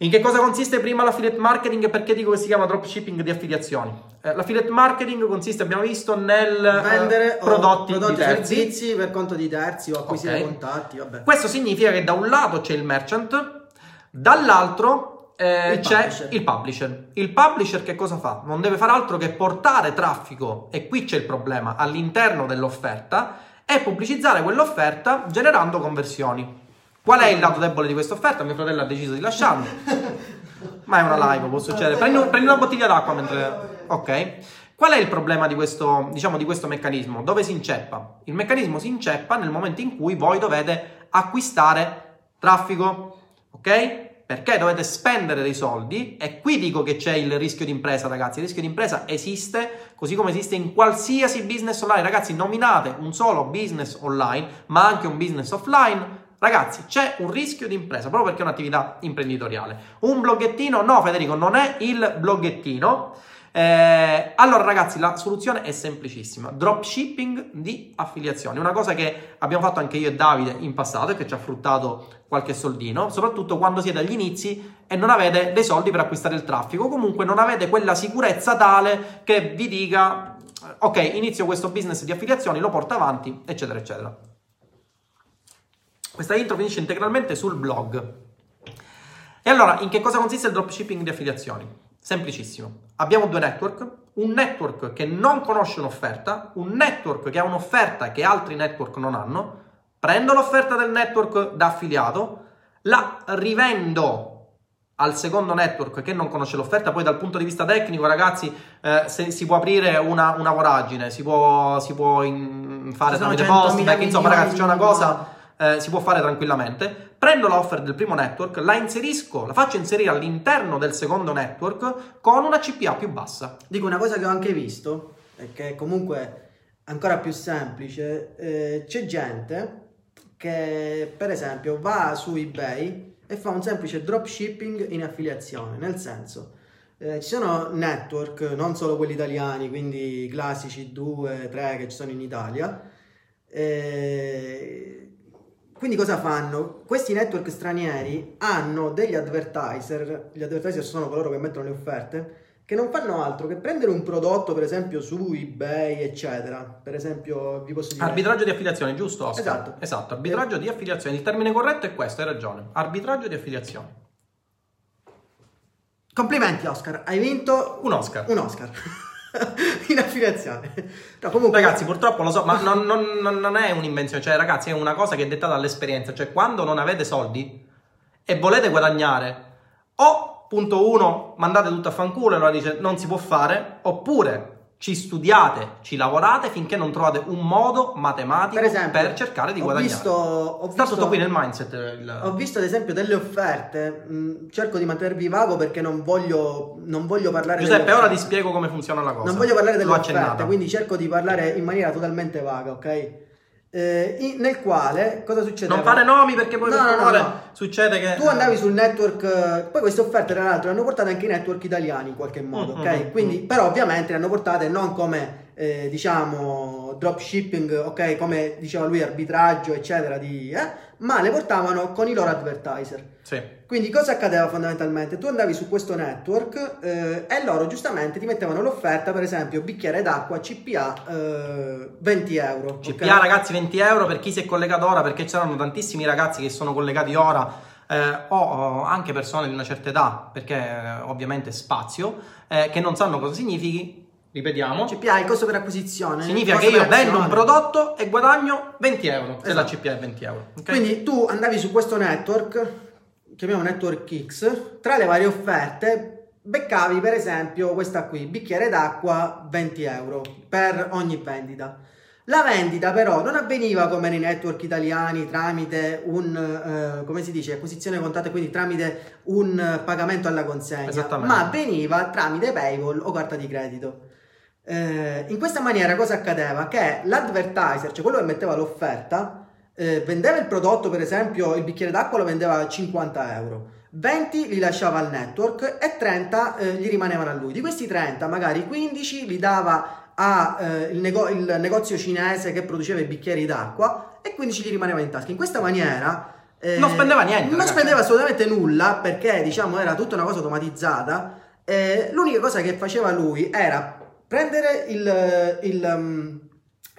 In che cosa consiste prima l'affiliate marketing e perché dico che si chiama dropshipping di affiliazioni? Eh, l'affiliate marketing consiste, abbiamo visto, nel eh, Vendere o prodotti, prodotti di terzi. servizi per conto di terzi o acquisire Ok. contatti, vabbè. Questo significa che da un lato c'è il merchant, dall'altro eh, Il c'è publisher. il publisher. Il publisher che cosa fa? Non deve fare altro che portare traffico, e qui c'è il problema, all'interno dell'offerta e pubblicizzare quell'offerta generando conversioni. Qual è il lato debole di questa offerta? Mio fratello ha deciso di lasciarmi. Ma è una live, può succedere. Prendi, prendi una bottiglia d'acqua mentre... Ok. Qual è il problema di questo, diciamo, di questo meccanismo? Dove si inceppa? Il meccanismo si inceppa nel momento in cui voi dovete acquistare traffico, ok? Perché dovete spendere dei soldi e qui dico che c'è il rischio di impresa, ragazzi. Il rischio di impresa esiste, così come esiste in qualsiasi business online. Ragazzi, nominate un solo business online, ma anche un business offline. Ragazzi, c'è un rischio di impresa proprio perché è un'attività imprenditoriale. Un bloggettino? No, Federico, non è il bloggettino. Eh, allora, ragazzi, la soluzione è semplicissima: dropshipping di affiliazioni. Una cosa che abbiamo fatto anche io e Davide in passato e che ci ha fruttato qualche soldino, soprattutto quando siete agli inizi e non avete dei soldi per acquistare il traffico. Comunque, non avete quella sicurezza tale che vi dica: Ok, inizio questo business di affiliazioni, lo porto avanti, eccetera, eccetera. Questa intro finisce integralmente sul blog. E allora, in che cosa consiste il dropshipping di affiliazioni? Semplicissimo. Abbiamo due network, un network che non conosce un'offerta, un network che ha un'offerta che altri network non hanno, prendo l'offerta del network da affiliato, la rivendo al secondo network che non conosce l'offerta, poi dal punto di vista tecnico, ragazzi, eh, se- si può aprire una, una voragine, si può, si può in- fare tramite post, 100.000 perché insomma ragazzi c'è una cosa eh, si può fare tranquillamente. Prendo l'offer del primo network, la inserisco, la faccio inserire all'interno del secondo network con una CPA più bassa. Dico una cosa che ho anche visto, e che comunque ancora più semplice, eh, c'è gente che per esempio va su eBay e fa un semplice dropshipping in affiliazione, nel senso eh, ci sono network, non solo quelli italiani, quindi classici 2, 3 che ci sono in Italia. eh, quindi cosa fanno? Questi network stranieri hanno degli advertiser, gli advertiser sono coloro che mettono le offerte, che non fanno altro che prendere un prodotto, per esempio su eBay, eccetera. Per esempio, vi posso dire. Arbitraggio di affiliazione, giusto? Oscar? Esatto. Esatto, arbitraggio di affiliazione. Il termine corretto è questo, hai ragione. Arbitraggio di affiliazione. Complimenti, Oscar, hai vinto Un Oscar. un Oscar in affiliazione. No, comunque, Ragazzi, purtroppo lo so, ma non, non- non- è un'invenzione, cioè ragazzi è una cosa che è dettata dall'esperienza, cioè quando non avete soldi e volete guadagnare, o punto uno, mandate tutto a fanculo e allora dice non si può fare, oppure ci studiate, ci lavorate finché non trovate un modo matematico per esempio, cercare di ho guadagnare. Visto, ho Sta visto- tutto qui nel mindset. il- Ho visto ad esempio delle offerte, mh, cerco di mantenervi vago perché non voglio, non voglio parlare Giuseppe, ora ti spiego come funziona la cosa. Non voglio parlare delle L'ho offerte, accennata. quindi cerco di parlare in maniera totalmente vaga, ok? Eh, in- nel quale cosa succede? Non fare nomi perché poi No, per no, no, succede che... Tu andavi sul network, poi queste offerte tra l'altro le hanno portate anche i network italiani in qualche modo, Mm, ok? mm, mm, Quindi, però ovviamente le hanno portate non come, eh, diciamo, dropshipping, ok? Come diceva lui, arbitraggio, eccetera, di, eh? ma le portavano con i loro advertiser. Sì. Quindi cosa accadeva fondamentalmente? Tu andavi su questo network eh, e loro giustamente ti mettevano l'offerta, per esempio, bicchiere d'acqua CPA eh, 20 euro. CPA ragazzi 20 euro per chi si è collegato ora perché c'erano tantissimi ragazzi che sono collegati ora eh, o, o anche persone di una certa età perché eh, ovviamente spazio eh, che non sanno cosa significhi ripetiamo CPA è il costo per acquisizione. significa che io vendo un prodotto e guadagno 20 euro se la Esatto. CPA è 20 euro ok? Quindi tu andavi su questo network, chiamiamo network X, tra le varie offerte beccavi per esempio questa qui, bicchiere d'acqua 20 euro per ogni vendita. La vendita però non avveniva come nei network italiani tramite un, eh, come si dice, acquisizione contata, quindi tramite un pagamento alla consegna, ma avveniva tramite PayPal o carta di credito. Eh, in questa maniera cosa accadeva? Che l'advertiser, cioè quello che metteva l'offerta, eh, vendeva il prodotto, per esempio il bicchiere d'acqua lo vendeva a 50 euro, 20 li lasciava al network e 30 eh, gli rimanevano a lui. Di questi 30, magari 15 li dava al nego- il negozio cinese che produceva i bicchieri d'acqua e 15 gli rimaneva in tasca. In questa maniera... eh, Non spendeva niente, Non ragazzi. spendeva assolutamente nulla perché diciamo era tutta una cosa automatizzata. Eh, l'unica cosa che faceva lui era prendere il, il, um,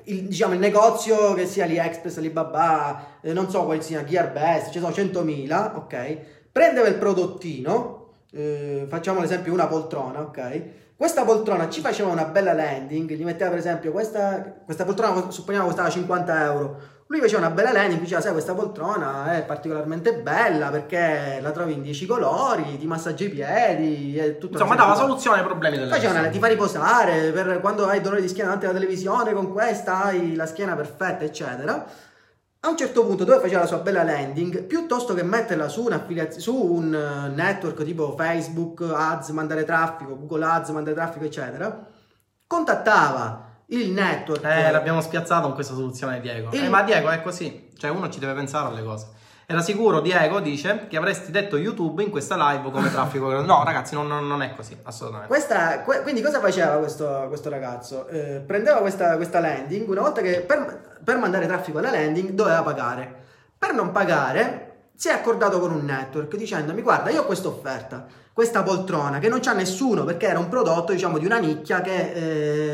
il, diciamo, il negozio che sia AliExpress, Alibaba, eh, non so quale sia, Gearbest, ci sono 100.000, ok? Prendeva il prodottino, eh, facciamo l'esempio una poltrona, ok? Questa poltrona ci faceva una bella landing, gli metteva per esempio questa, questa poltrona, supponiamo costava 50 euro, lui faceva una bella landing, diceva sai questa poltrona è particolarmente bella perché la trovi in 10 colori, ti massaggia i piedi, è tutto insomma dava soluzione ai problemi delle Faceva ti fa riposare per quando hai dolore di schiena davanti alla televisione, con questa hai la schiena perfetta, eccetera. A un certo punto, dove faceva la sua bella landing, piuttosto che metterla su, su un eh, network tipo Facebook, Ads, mandare traffico, Google Ads, mandare traffico, eccetera, contattava il network. Eh, l'abbiamo spiazzato con questa soluzione di Diego. Il- Eh, ma Diego è così, cioè uno ci deve pensare alle cose. Era sicuro, Diego dice, che avresti detto YouTube in questa live come traffico. No, ragazzi, non, non- non è così, assolutamente. Questa, que- quindi cosa faceva questo, questo ragazzo? Eh, prendeva questa, questa landing, una volta che per, per mandare traffico alla landing doveva pagare. Per non pagare si è accordato con un network dicendomi guarda io ho questa offerta, questa poltrona che non c'ha nessuno perché era un prodotto diciamo di una nicchia che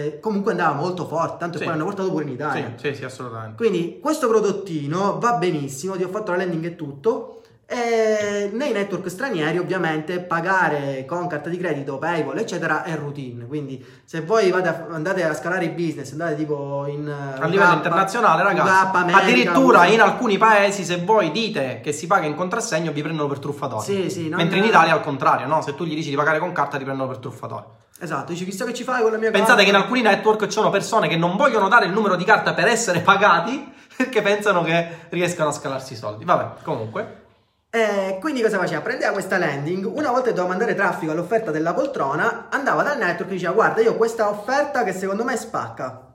eh, comunque andava molto forte, tanto Sì. che poi l'hanno portato pure in Italia. Sì, sì, sì, assolutamente. Quindi questo prodottino va benissimo, ti ho fatto la landing e tutto. E nei network stranieri ovviamente pagare con carta di credito, PayPal eccetera è routine. Quindi se voi a- andate a scalare il business, andate tipo in eh, A livello UK, internazionale, ragazzi, UK, America, addirittura USA. in alcuni paesi, se voi dite che si paga in contrassegno, vi prendono per truffatori. Sì, sì, Mentre in Italia è al contrario, no? Se tu gli dici di pagare con carta, ti prendono per truffatori. Esatto, dici chissà che ci fai con la mia Pensate carta. che in alcuni network ci sono persone che non vogliono dare il numero di carta per essere pagati perché pensano che riescano a scalarsi i soldi. Vabbè, comunque. Eh, quindi cosa faceva? Prendeva questa landing, una volta che doveva mandare traffico all'offerta della poltrona, andava dal network e diceva guarda io ho questa offerta che secondo me spacca.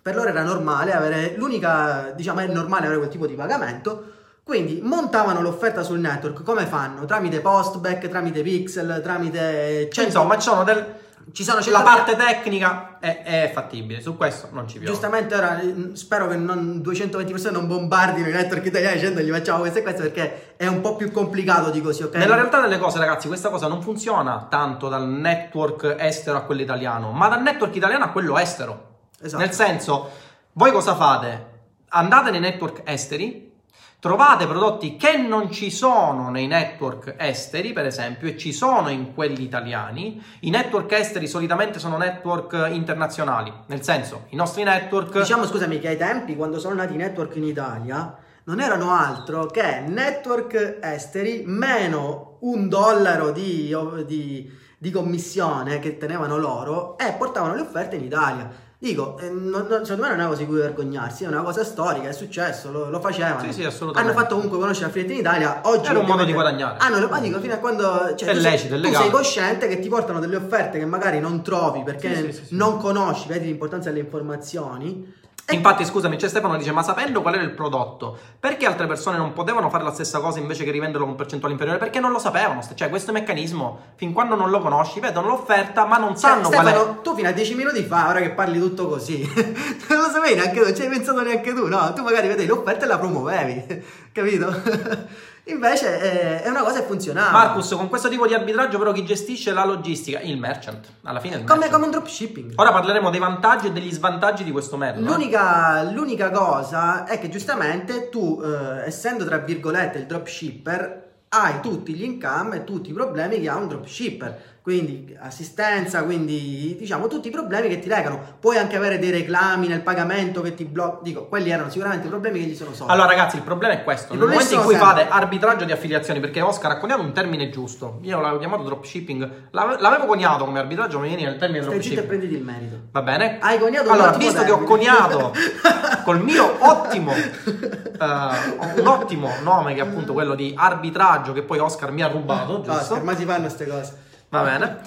Per loro era normale avere, l'unica, diciamo è normale avere quel tipo di pagamento, quindi montavano l'offerta sul network, come fanno? Tramite postback, tramite pixel, tramite... Cioè, insomma, ci sono del- Ci sono La 100.000 parte tecnica è, è fattibile, su questo non ci piove. Giustamente ora eh, spero che non- 220 persone non bombardino i network italiani dicendo gli facciamo questo e questo perché è un po' più complicato di così, ok? Nella realtà delle cose, ragazzi, questa cosa non funziona tanto dal network estero a quello italiano, ma dal network italiano a quello estero. Esatto. Nel senso, voi cosa fate? Andate nei network esteri, trovate prodotti che non ci sono nei network esteri, per esempio, e ci sono in quelli italiani. I network esteri solitamente sono network internazionali, nel senso, i nostri network... Diciamo, scusami, che ai tempi, quando sono nati i network in Italia, non erano altro che network esteri meno un dollaro di, di- di commissione che tenevano loro e portavano le offerte in Italia. Dico, eh, non- non- secondo me non è una cosa di cui vergognarsi, è una cosa storica, è successo, lo, lo facevano. Sì, sì, assolutamente. Hanno fatto comunque conoscere la Fiat in Italia. Oggi Era un modo di guadagnare. Ah, no, ma dico, fino a quando... Cioè, È tu sei- lecito, è tu legale. sei cosciente che ti portano delle offerte che magari non trovi perché sì, sì, sì. non conosci, vedi l'importanza delle informazioni. Infatti, scusami, c'è Stefano che dice: Ma sapendo qual era il prodotto, perché altre persone non potevano fare la stessa cosa invece che rivenderlo con percentuale inferiore? Perché non lo sapevano. Cioè, questo meccanismo, fin quando non lo conosci, vedono l'offerta, ma non Cioè, sanno qual è. Stefano, tu fino a 10 minuti fa, ora che parli tutto così, non lo sapevi neanche tu, non ci hai pensato neanche tu, no? Tu magari vedevi l'offerta e la promuovevi, capito? Invece eh, è una cosa che funzionava. Marcus, con questo tipo di arbitraggio, però, chi gestisce la logistica? Il merchant. Alla fine, è il come, merchant. come un dropshipping. Ora parleremo dei vantaggi e degli svantaggi di questo metodo. eh. L'unica, l'unica cosa è che giustamente tu, eh, essendo tra virgolette il dropshipper, hai tutti gli income e tutti i problemi che ha un dropshipper. Quindi assistenza, quindi diciamo tutti i problemi che ti legano. Puoi anche avere dei reclami nel pagamento che ti bloccano. Dico, quelli erano sicuramente i problemi che gli sono sorti. Allora, ragazzi, il problema è questo. I Nel momento in cui sempre- fate arbitraggio di affiliazioni, perché Oscar ha coniato un termine giusto. Io l'avevo chiamato dropshipping. L'ave- L'avevo coniato come arbitraggio, mi viene il termine Stai e dropshipping. prenditi il merito. Va bene? Hai coniato Allora, visto che ho termine. coniato col mio ottimo, eh, un ottimo nome che è appunto quello di arbitraggio che poi Oscar mi ha rubato, No, giusto? ormai si fanno queste cose. Va bene.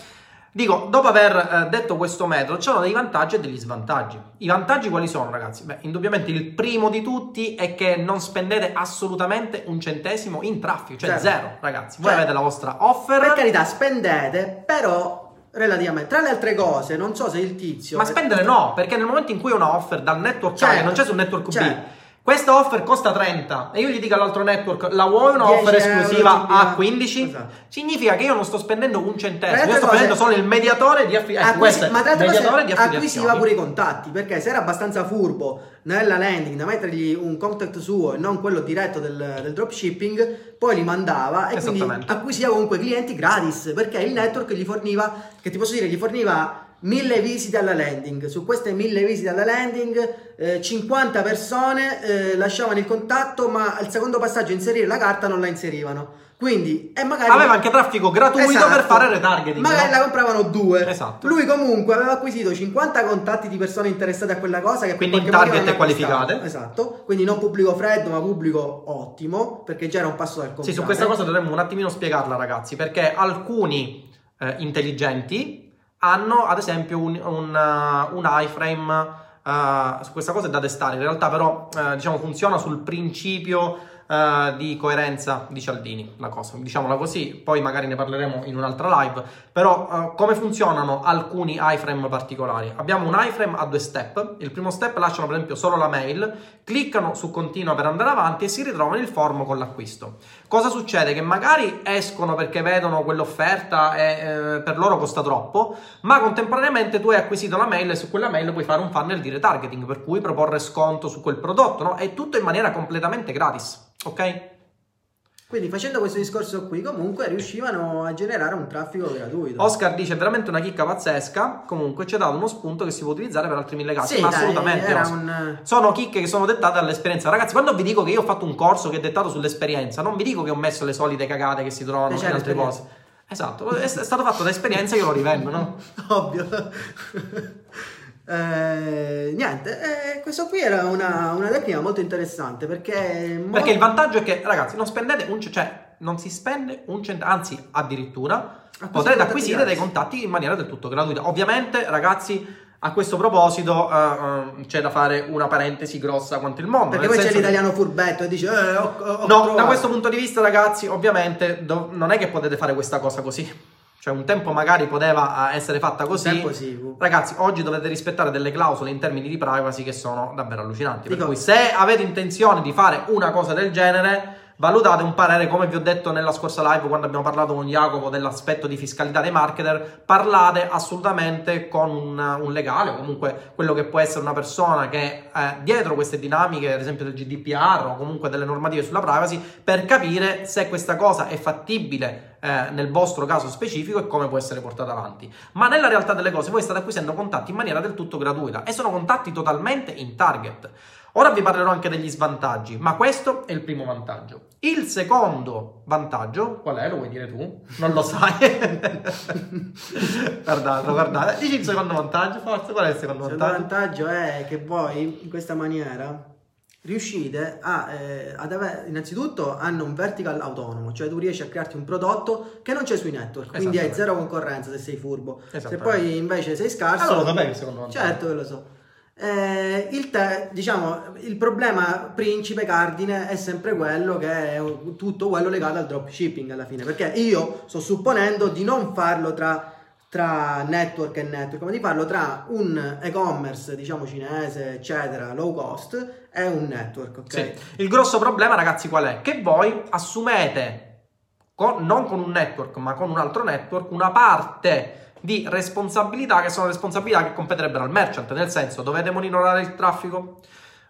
Dico, dopo aver eh, detto questo metodo, c'erano dei vantaggi e degli svantaggi. I vantaggi quali sono, ragazzi? Beh, indubbiamente il primo di tutti è che non spendete assolutamente un centesimo in traffico, cioè Certo. zero, ragazzi. Voi Cioè, avete la vostra offer, Per carità, spendete, però relativamente. Tra le altre cose, non so se il tizio. ma spendere no, perché nel momento in cui una offer dal network A Certo. che non c'è sul network B, Certo. Questa offer costa 30 e io gli dico all'altro network, la vuoi una 10 offer esclusiva a 15? Esatto. Significa che io non sto spendendo un centesimo, io sto prendendo solo il mediatore di affiliazioni. Acquisi- questo è ma tra l'altro cose affiliazioni. acquisiva pure i contatti perché se era abbastanza furbo nella landing da mettergli un contact suo e non quello diretto del, del dropshipping poi li mandava e quindi acquisiva comunque clienti gratis perché il network gli forniva che ti posso dire gli forniva mille visite alla landing su queste mille visite alla landing eh, 50 persone eh, lasciavano il contatto ma al secondo passaggio inserire la carta non la inserivano quindi e magari Aveva anche traffico gratuito Esatto. per fare retargeting. Magari no? la compravano due. Esatto. Lui comunque aveva acquisito 50 contatti di persone interessate a quella cosa. Che Quindi in target qualificate. Esatto. Quindi non pubblico freddo, ma pubblico ottimo. Perché già era un passo dal Sì, contrario. su questa cosa dovremmo un attimino spiegarla, ragazzi, perché alcuni eh, intelligenti hanno, ad esempio, un, un, uh, un iframe. uh, questa cosa è da testare. In realtà, però, eh, diciamo, funziona sul principio eh, di coerenza di Cialdini. La cosa, diciamola così. Poi magari ne parleremo in un'altra live. Però, eh, come funzionano alcuni iframe particolari? Abbiamo un iframe a due step. Il primo step lasciano, per esempio, solo la mail, cliccano su continua per andare avanti e si ritrovano il form con l'acquisto. Cosa succede? Che magari escono perché vedono quell'offerta e eh, per loro costa troppo, ma contemporaneamente tu hai acquisito la mail e su quella mail puoi fare un funnel di retargeting, per cui proporre sconto su quel prodotto, no? È tutto in maniera completamente gratis, ok? Quindi facendo questo discorso qui, comunque riuscivano a generare un traffico gratuito. Oscar dice veramente una chicca pazzesca. Comunque ci ha dato uno spunto che si può utilizzare per altri mille casi. Sì, ma dai, assolutamente. un- Sono chicche che sono dettate dall'esperienza. Ragazzi, quando vi dico che io ho fatto un corso che è dettato sull'esperienza, non vi dico che ho messo le solite cagate che si trovano in altre cose. Esatto, è, è stato fatto da esperienza, io lo rivendo, no? Ovvio. Eh, niente, eh, questo qui era una, una tecnica molto interessante perché... mo- Perché il vantaggio è che, ragazzi, non spendete un cioè non si spende un centesimo, anzi, addirittura potrete acquisire dei contatti in maniera del tutto gratuita. Ovviamente, ragazzi, a questo proposito eh, eh, c'è da fare una parentesi grossa quanto il mondo. Perché poi c'è senso che- l'italiano furbetto e dice... Eh, ho, ho No, trovato. da questo punto di vista, ragazzi, ovviamente do- non è che potete fare questa cosa così. Cioè un tempo magari poteva eh, essere fatta così. Sì. Ragazzi, oggi dovete rispettare delle clausole in termini di privacy che sono davvero allucinanti. Per Dico- cui se avete intenzione di fare una cosa del genere, valutate un parere, come vi ho detto nella scorsa live quando abbiamo parlato con Jacopo dell'aspetto di fiscalità dei marketer, parlate assolutamente con un, un legale o comunque quello che può essere una persona che eh, dietro queste dinamiche, ad esempio del GDPR o comunque delle normative sulla privacy, per capire se questa cosa è fattibile eh, nel vostro caso specifico e come può essere portata avanti. Ma nella realtà delle cose voi state acquisendo contatti in maniera del tutto gratuita e sono contatti totalmente in target. Ora vi parlerò anche degli svantaggi, ma questo è il primo vantaggio. Il secondo vantaggio, qual è? Lo vuoi dire tu? Non lo sai. guardate, guardate. Dici il secondo vantaggio, forse. Qual è il secondo Il vantaggio? vantaggio è che voi in questa maniera riuscite a, eh, ad avere, innanzitutto hanno un vertical autonomo, cioè tu riesci a crearti un prodotto che non c'è sui network, quindi hai zero concorrenza se sei furbo. Se poi invece sei scarso, Ah, lo sapevi il secondo vantaggio? certo che lo so. Eh, il, te- diciamo, il problema principe cardine è sempre quello che è tutto quello legato al dropshipping alla fine, perché io sto supponendo di non farlo tra, tra network e network, ma di farlo tra un e-commerce, diciamo cinese, eccetera, low cost e un network, ok? Sì. Il grosso problema, ragazzi, qual è? Che voi assumete, con- non con un network, ma con un altro network, una parte di responsabilità che sono responsabilità che competerebbero al merchant, nel senso dovete monitorare il traffico,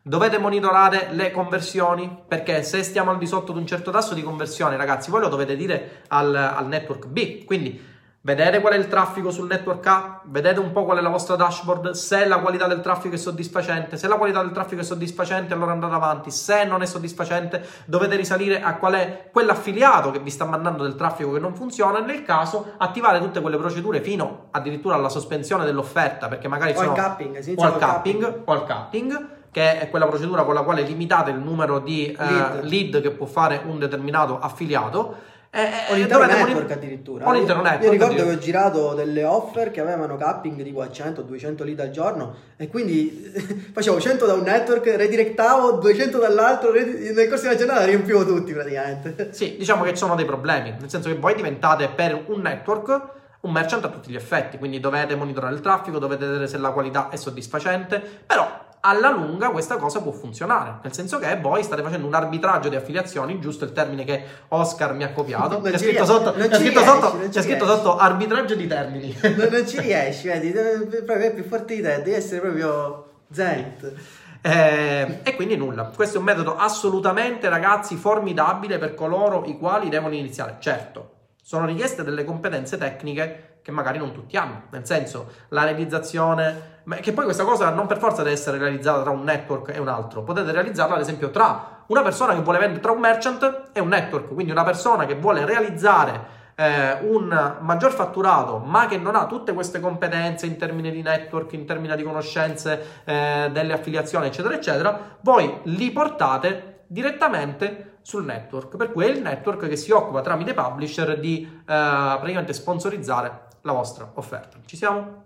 dovete monitorare le conversioni, perché se stiamo al di sotto di un certo tasso di conversione, ragazzi, voi lo dovete dire al, al network B, quindi Vedete qual è il traffico sul network A? Vedete un po' qual è la vostra dashboard? Se la qualità del traffico è soddisfacente, se la qualità del traffico è soddisfacente, allora andate avanti. Se non è soddisfacente, dovete risalire a qual è quell'affiliato che vi sta mandando del traffico che non funziona. Nel caso, attivare tutte quelle procedure fino addirittura alla sospensione dell'offerta, perché magari O sono capping, o al col capping, o al capping, che è quella procedura con la quale limitate il numero di eh, Lead. lead che può fare un determinato affiliato. E, O e l'intero dovete network addirittura. o l'intero network, Io ricordo che ho girato delle offer che avevano capping a 100-200 lead al giorno e quindi facevo 100 da un network, redirectavo 200 dall'altro, redi- nel corso di una giornata riempivo tutti praticamente. Sì, diciamo che ci sono dei problemi, nel senso che voi diventate per un network un merchant a tutti gli effetti, quindi dovete monitorare il traffico, dovete vedere se la qualità è soddisfacente, però alla lunga questa cosa può funzionare, nel senso che voi state facendo un arbitraggio di affiliazioni, giusto il termine che Oscar mi ha copiato, c'è scritto, sotto, c'è scritto riesci, sotto- c'è scritto sotto arbitraggio di termini. non, non ci riesci, vedi, proprio è più forte di te, devi essere proprio zenith. Eh, e quindi nulla. Questo è un metodo assolutamente, ragazzi, formidabile per coloro i quali devono iniziare. Certo, sono richieste delle competenze tecniche che magari non tutti hanno. Nel senso, la realizzazione. ma Che poi questa cosa non per forza deve essere realizzata tra un network e un altro. Potete realizzarla, ad esempio, tra una persona che vuole vendere tra un merchant e un network. Quindi una persona che vuole realizzare eh, un maggior fatturato, ma che non ha tutte queste competenze in termini di network, in termini di conoscenze eh, delle affiliazioni, eccetera, eccetera, voi li portate direttamente sul network. Per cui è il network che si occupa tramite publisher di eh, praticamente sponsorizzare la vostra offerta. Ci siamo?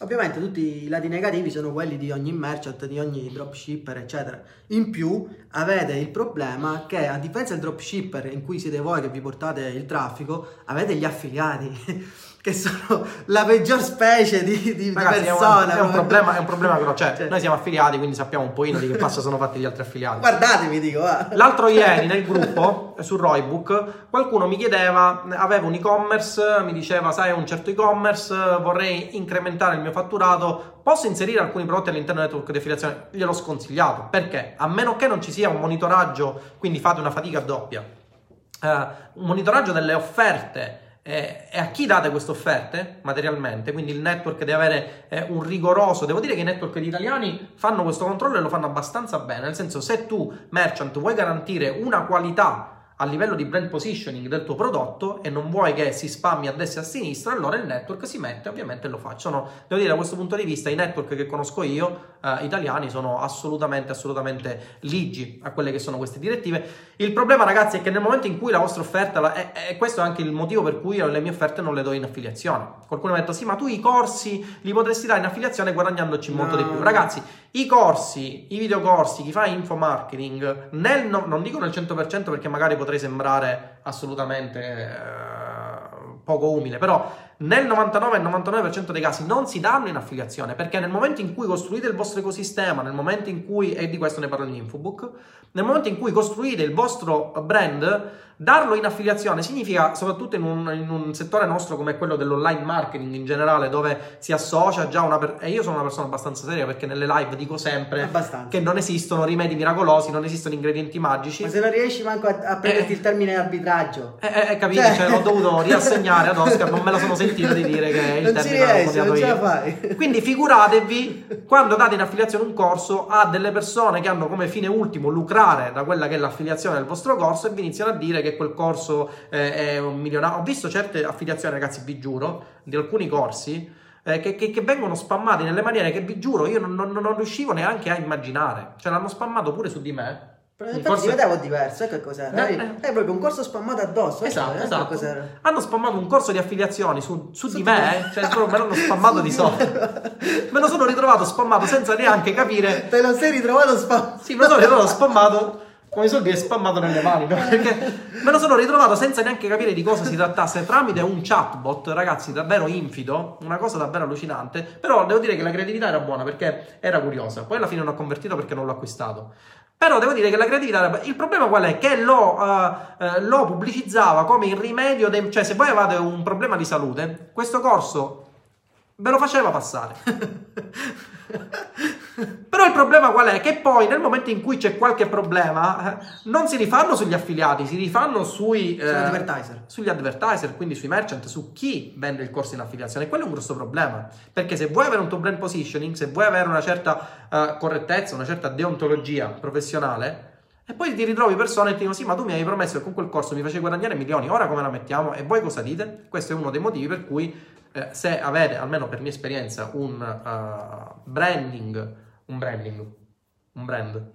Ovviamente tutti i lati negativi sono quelli di ogni merchant, di ogni dropshipper, eccetera. In più avete il problema che a differenza del dropshipper in cui siete voi che vi portate il traffico, avete gli affiliati che sono la peggior specie di, di- di Ragazzi, è un, persona. è un problema, è un problema grosso. Cioè, Cioè- noi siamo affiliati, quindi sappiamo un pochino di che passa sono fatti gli altri affiliati. Guardatemi, dico, va. L'altro ieri nel gruppo eh, su Roybook qualcuno mi chiedeva, aveva un e-commerce, mi diceva sai un certo e-commerce, vorrei incrementare il mio fatturato, posso inserire alcuni prodotti all'interno del network di affiliazione? Gliel'ho sconsigliato, perché? A meno che non ci sia un monitoraggio, quindi fate una fatica doppia, eh, un monitoraggio delle offerte eh, e a chi date queste offerte materialmente, quindi il network deve avere eh, un rigoroso, devo dire che i network italiani fanno questo controllo e lo fanno abbastanza bene, nel senso se tu merchant vuoi garantire una qualità a livello di brand positioning del tuo prodotto e non vuoi che si spammi a destra e a sinistra, allora il network si mette, ovviamente lo faccio. Sono, devo dire, da questo punto di vista, i network che conosco io, eh, italiani, sono assolutamente, assolutamente ligi a quelle che sono queste direttive. Il problema, ragazzi, è che nel momento in cui la vostra offerta, la- e, e questo è anche il motivo per cui io le mie offerte non le do in affiliazione. Qualcuno mi ha detto, sì, ma tu i corsi li potresti dare in affiliazione guadagnandoci molto No. di più. Ragazzi, i corsi, i videocorsi, chi fa info marketing, nel, no- non dico nel 100% perché magari potrei sembrare assolutamente eh, poco umile, però nel 99 99% dei casi non si danno in affiliazione perché nel momento in cui costruite il vostro ecosistema, nel momento in cui, e di questo ne parlo in Infobook, nel momento in cui costruite il vostro brand, darlo in affiliazione significa, soprattutto in un, in un settore nostro come quello dell'online marketing in generale, dove si associa già una persona, e io sono una persona abbastanza seria perché nelle live dico sempre Abbastanza. che non esistono rimedi miracolosi, non esistono ingredienti magici. Ma se non riesci manco a, a prenderti il termine arbitraggio. Eh, eh, eh, capito? Cioè- Cioè, l'ho dovuto riassegnare ad Oscar, non me lo sono sentito di dire che il Non ci riesci, non ce la fai. Quindi figuratevi quando date in affiliazione un corso a delle persone che hanno come fine ultimo lucrare da quella che è l'affiliazione del vostro corso e vi iniziano a dire che quel corso eh, è un milionario. Ho visto certe affiliazioni, ragazzi, vi giuro, di alcuni corsi eh, che, che- che vengono spammati nelle maniere che vi giuro io non, non- non riuscivo neanche a immaginare. Cioè l'hanno spammato pure su di me. Corso- ti vedevo diverso, ecco cos'era. Eh, È, eh. è proprio un corso spammato addosso. ecco, Esatto, ecco esatto. cos'era. Hanno spammato un corso di affiliazioni su, su Su di me, me. eh. cioè proprio me l'hanno spammato di sotto. Me lo sono ritrovato spammato senza neanche capire. Te lo sei ritrovato spammato. Sì, me lo sono ritrovato spammato come i soldi che spammato nelle mani, no? Perché me lo sono ritrovato senza neanche capire di cosa si trattasse tramite un chatbot, ragazzi, davvero infido, una cosa davvero allucinante. Però devo dire che la creatività era buona perché era curiosa. Poi alla fine non ho convertito perché non l'ho acquistato. Però devo dire che la creatività. Il problema qual è? Che lo, eh, eh, lo pubblicizzava come il rimedio, dei- cioè se voi avevate un problema di salute, questo corso ve lo faceva passare. Però il problema qual è? Che poi nel momento in cui c'è qualche problema, eh, non si rifanno sugli affiliati, si rifanno sui, eh, Sugli advertiser. sugli advertiser, quindi sui merchant, su chi vende il corso in affiliazione. Quello è un grosso problema. Perché se vuoi avere un tuo brand positioning, se vuoi avere una certa eh, correttezza, una certa deontologia professionale, e poi ti ritrovi persone e ti dicono: Sì, ma tu mi hai promesso che con quel corso mi facevi guadagnare milioni, ora come la mettiamo? E voi cosa dite? Questo è uno dei motivi per cui, eh, se avete, almeno per mia esperienza, un eh, branding, un branding, un brand.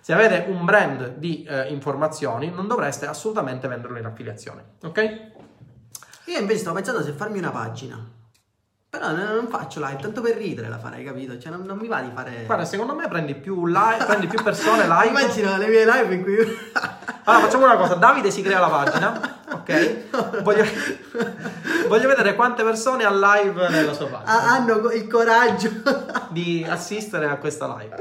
Se avete un brand di eh, informazioni, non dovreste assolutamente venderlo in affiliazione, ok? Io invece stavo pensando se farmi una pagina. Però non faccio live, tanto per ridere la farei, capito? Cioè non, non mi va di fare... Guarda, secondo me prendi più, live, prendi più persone live. Immagino le mie live in cui... Allora, facciamo una cosa: Davide si crea la pagina, ok? Voglio, voglio vedere quante persone ha live nella sua pagina ha- hanno il coraggio. di assistere a questa live.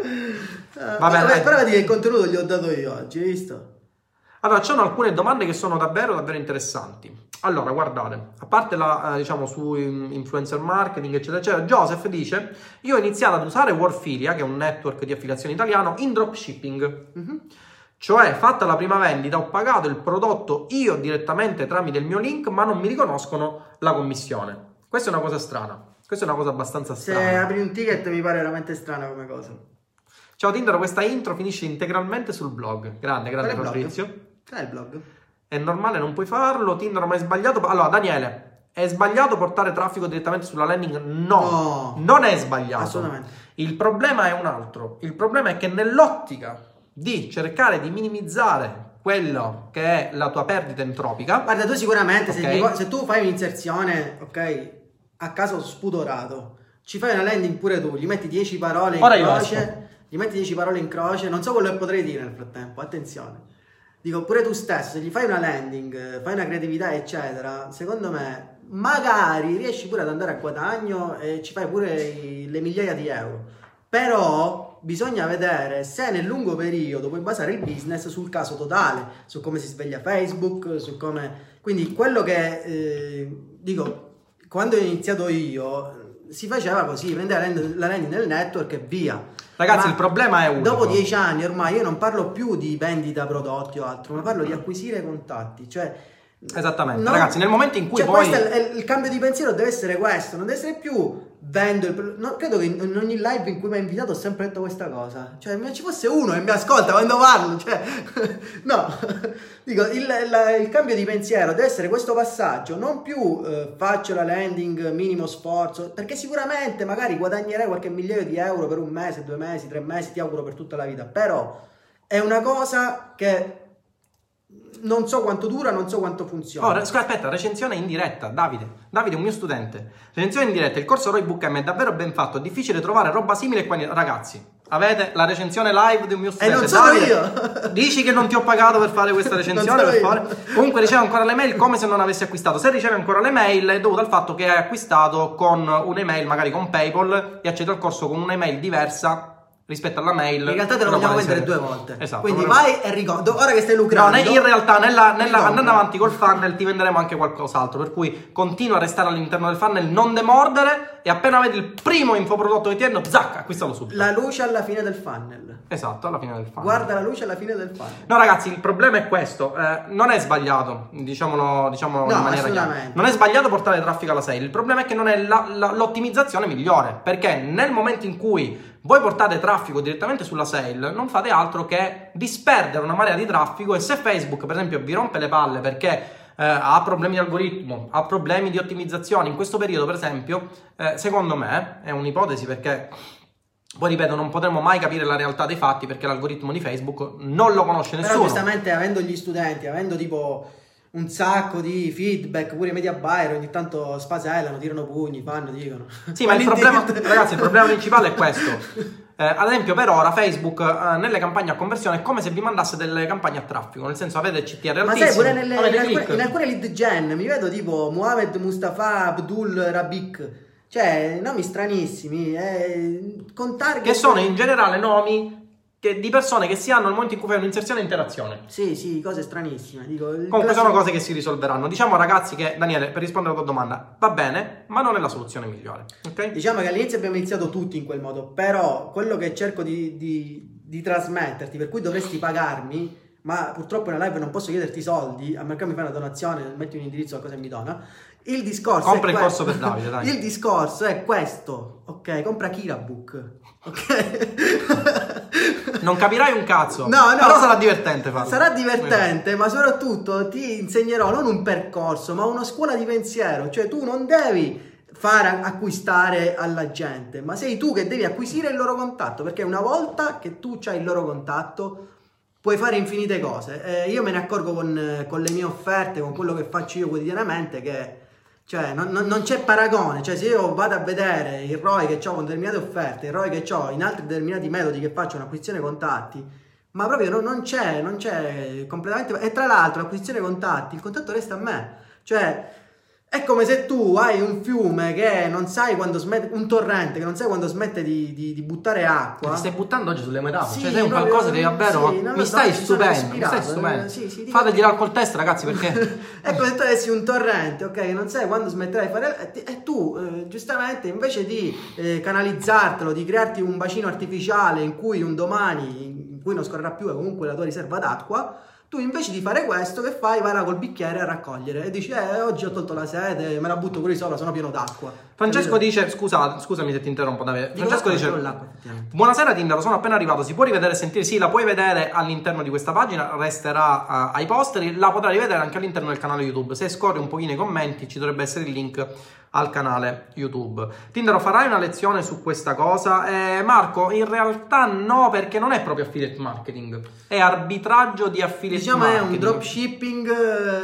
Vabbè, Vabbè, dai. però vedi che il contenuto gli ho dato io oggi, hai visto? Allora, ci sono alcune domande che sono davvero, davvero interessanti. Allora, guardate, a parte la, eh, diciamo, su in- influencer marketing, eccetera, eccetera, Joseph dice, io ho iniziato ad usare Warfilia, che è un network di affiliazione italiano, in dropshipping. Mhm. Cioè, fatta la prima vendita, ho pagato il prodotto io direttamente tramite il mio link, ma non mi riconoscono la commissione. Questa è una cosa strana. Questa è una cosa abbastanza Se strana. apri un ticket mi pare veramente strana come cosa. Ciao Tinder, questa intro finisce integralmente sul blog. Grande, grande blog? Fabrizio. Qual è il blog? È normale, non puoi farlo. Tinder ma è sbagliato. Allora, Daniele, è sbagliato portare traffico direttamente sulla landing? No, No. non è sbagliato. Assolutamente. Il problema è un altro. Il problema è che nell'ottica di cercare di minimizzare quello che è la tua perdita entropica, Guarda, tu sicuramente se, Ok. ti- se tu fai un'inserzione, ok, a caso spudorato, ci fai una landing pure tu, gli metti 10 parole in Ora croce, gli metti 10 parole in croce, non so quello che potrei dire nel frattempo, attenzione. Dico, pure tu stesso, se gli fai una landing, fai una creatività, eccetera, secondo me, magari riesci pure ad andare a guadagno e ci fai pure i- le migliaia di euro. Però bisogna vedere se nel lungo periodo puoi basare il business sul caso totale, su come si sveglia Facebook, su come... Quindi quello che eh, dico, quando ho iniziato io, si faceva così, prendeva la land- la landing nel network e via. Ragazzi, Ma il problema è unico. Dopo dieci anni ormai io non parlo più di vendita prodotti o altro, ma parlo di acquisire contatti. Cioè, Esattamente. no- Ragazzi, nel momento in cui cioè, poi... questo è il, il cambio di pensiero deve essere questo, non deve essere più vendo il pro- no, credo che in, ogni live in cui mi ha invitato ho sempre detto questa cosa. Cioè, ma ci fosse uno e mi ascolta quando parlo, cioè no. Dico, il, la- il cambio di pensiero deve essere questo passaggio, non più eh, faccio la landing minimo sforzo, perché sicuramente magari guadagnerai qualche migliaio di euro per un mese, due mesi, tre mesi, ti auguro per tutta la vita, però è una cosa che non so quanto dura, non so quanto funziona. Oh, re- scusa, aspetta, recensione in diretta, Davide. Davide è un mio studente. Recensione in diretta, il corso Roybook M è davvero ben fatto, è difficile trovare roba simile qua. Ragazzi, Avete la recensione live di un mio E studente. non sono Davide, io. Dici che non ti ho pagato per fare questa recensione, per io. favore? Comunque riceve ancora le mail come se non avessi acquistato. Se riceve ancora le mail è dovuto al fatto che hai acquistato con un'email, magari con PayPal, e accedi al corso con un'email diversa rispetto alla mail. In realtà te lo Però vogliamo vendere due volte. Esatto. Quindi vorremmo- vai e ricordo. Ora che stai No, lucrando. ne- in realtà nella, nella- andando avanti col funnel ti venderemo anche qualcos'altro, per cui continua a restare all'interno del funnel, non demordere e appena vedi il primo infoprodotto che ti hanno, zac, acquistalo subito. La luce alla fine del funnel. Esatto, alla fine del funnel. Guarda la luce alla fine del funnel. No ragazzi, il problema è questo, eh, non è sbagliato, diciamolo, diciamolo No, in maniera chiara. Non è sbagliato portare traffico alla sale, il problema è che non è la- la- l'ottimizzazione migliore, perché nel momento in cui voi portate traffico direttamente sulla sale, non fate altro che disperdere una marea di traffico e se Facebook per esempio vi rompe le palle perché eh, ha problemi di algoritmo, ha problemi di ottimizzazione, in questo periodo per esempio, eh, secondo me, è un'ipotesi perché poi ripeto, non potremo mai capire la realtà dei fatti perché l'algoritmo di Facebook non lo conosce Però nessuno. giustamente avendo gli studenti, avendo tipo un sacco di feedback, pure i media buyer ogni tanto spasellano, tirano pugni, fanno, dicono. Sì, ma il problema, ragazzi, il problema principale è questo. Eh, ad esempio, per ora Facebook eh, nelle campagne a conversione è come se vi mandasse delle campagne a traffico, nel senso avete CTR Ma altissimo, sai, pure nelle, in, alcune, click. in alcune lead gen mi vedo tipo Mohamed Mustafa Abdul Rabik, cioè nomi stranissimi, eh, con target... che sono in generale nomi che- di persone che si hanno nel momento in cui fai un'inserzione e interazione. Sì, sì, cose stranissime. Dico, Comunque classico- sono cose che si risolveranno. Diciamo ragazzi che, Daniele, per rispondere alla tua domanda, va bene, ma non è la soluzione migliore. Ok? Diciamo che all'inizio abbiamo iniziato tutti in quel modo, però quello che cerco di, di- di trasmetterti, per cui dovresti pagarmi, ma purtroppo in live non posso chiederti soldi, a meno che mi fai una donazione, metti un indirizzo a cosa mi dona. Il discorso Compra il que- corso per Davide, dai. Il discorso è questo, ok? Compra Kirabook, ok? Non capirai un cazzo. No, no. Però sarà divertente farlo. Sarà divertente, ma soprattutto ti insegnerò non un percorso, ma una scuola di pensiero. Cioè, tu non devi fare acquistare alla gente, ma sei tu che devi acquisire il loro contatto. Perché una volta che tu hai il loro contatto, puoi fare infinite cose. Eh, io me ne accorgo con, eh, con le mie offerte, con quello che faccio io quotidianamente, che. Cioè, non, non- non c'è paragone. Cioè, se io vado a vedere il ROI che ho con determinate offerte, il ROI che ho in altri determinati metodi che faccio un'acquisizione contatti, ma proprio non, non c'è, non c'è completamente. E tra l'altro, l'acquisizione contatti, il contatto resta a me. Cioè, è come se tu hai un fiume che non sai quando smette, un torrente che non sai quando smette di, di- di buttare acqua. Ti stai buttando oggi sulle metafore. Sì, cioè, sei un proprio- qualcosa che davvero. sì, mi so, stai stupendo. Mi stai ispirato, stupendo. eh, sì, sì, Fate girare col test, ragazzi, perché. è come se tu avessi un torrente, ok? che Non sai quando smetterai di fare. E, e tu, eh, giustamente, invece di eh, canalizzartelo, di crearti un bacino artificiale in cui un domani, in cui non scorrerà più, è comunque la tua riserva d'acqua. Tu invece di fare questo, che fai? Vai là col bicchiere a raccogliere e dici: Eh, oggi ho tolto la sede, me la butto pure sopra, sono pieno d'acqua. Francesco Capito? dice: Scusa, scusami se ti interrompo, Davide. Dico Francesco dice. Buonasera Tinder, sono appena arrivato. Si può rivedere e sentire? Sì, la puoi vedere all'interno di questa pagina, resterà eh, ai posteri. La potrai rivedere anche all'interno del canale YouTube. Se scorri un pochino i commenti, ci dovrebbe essere il link al canale YouTube. Tindero, farai una lezione su questa cosa? Eh, Marco, in realtà no, perché non è proprio affiliate marketing, è arbitraggio di affiliate Diciamo è marketing. un dropshipping,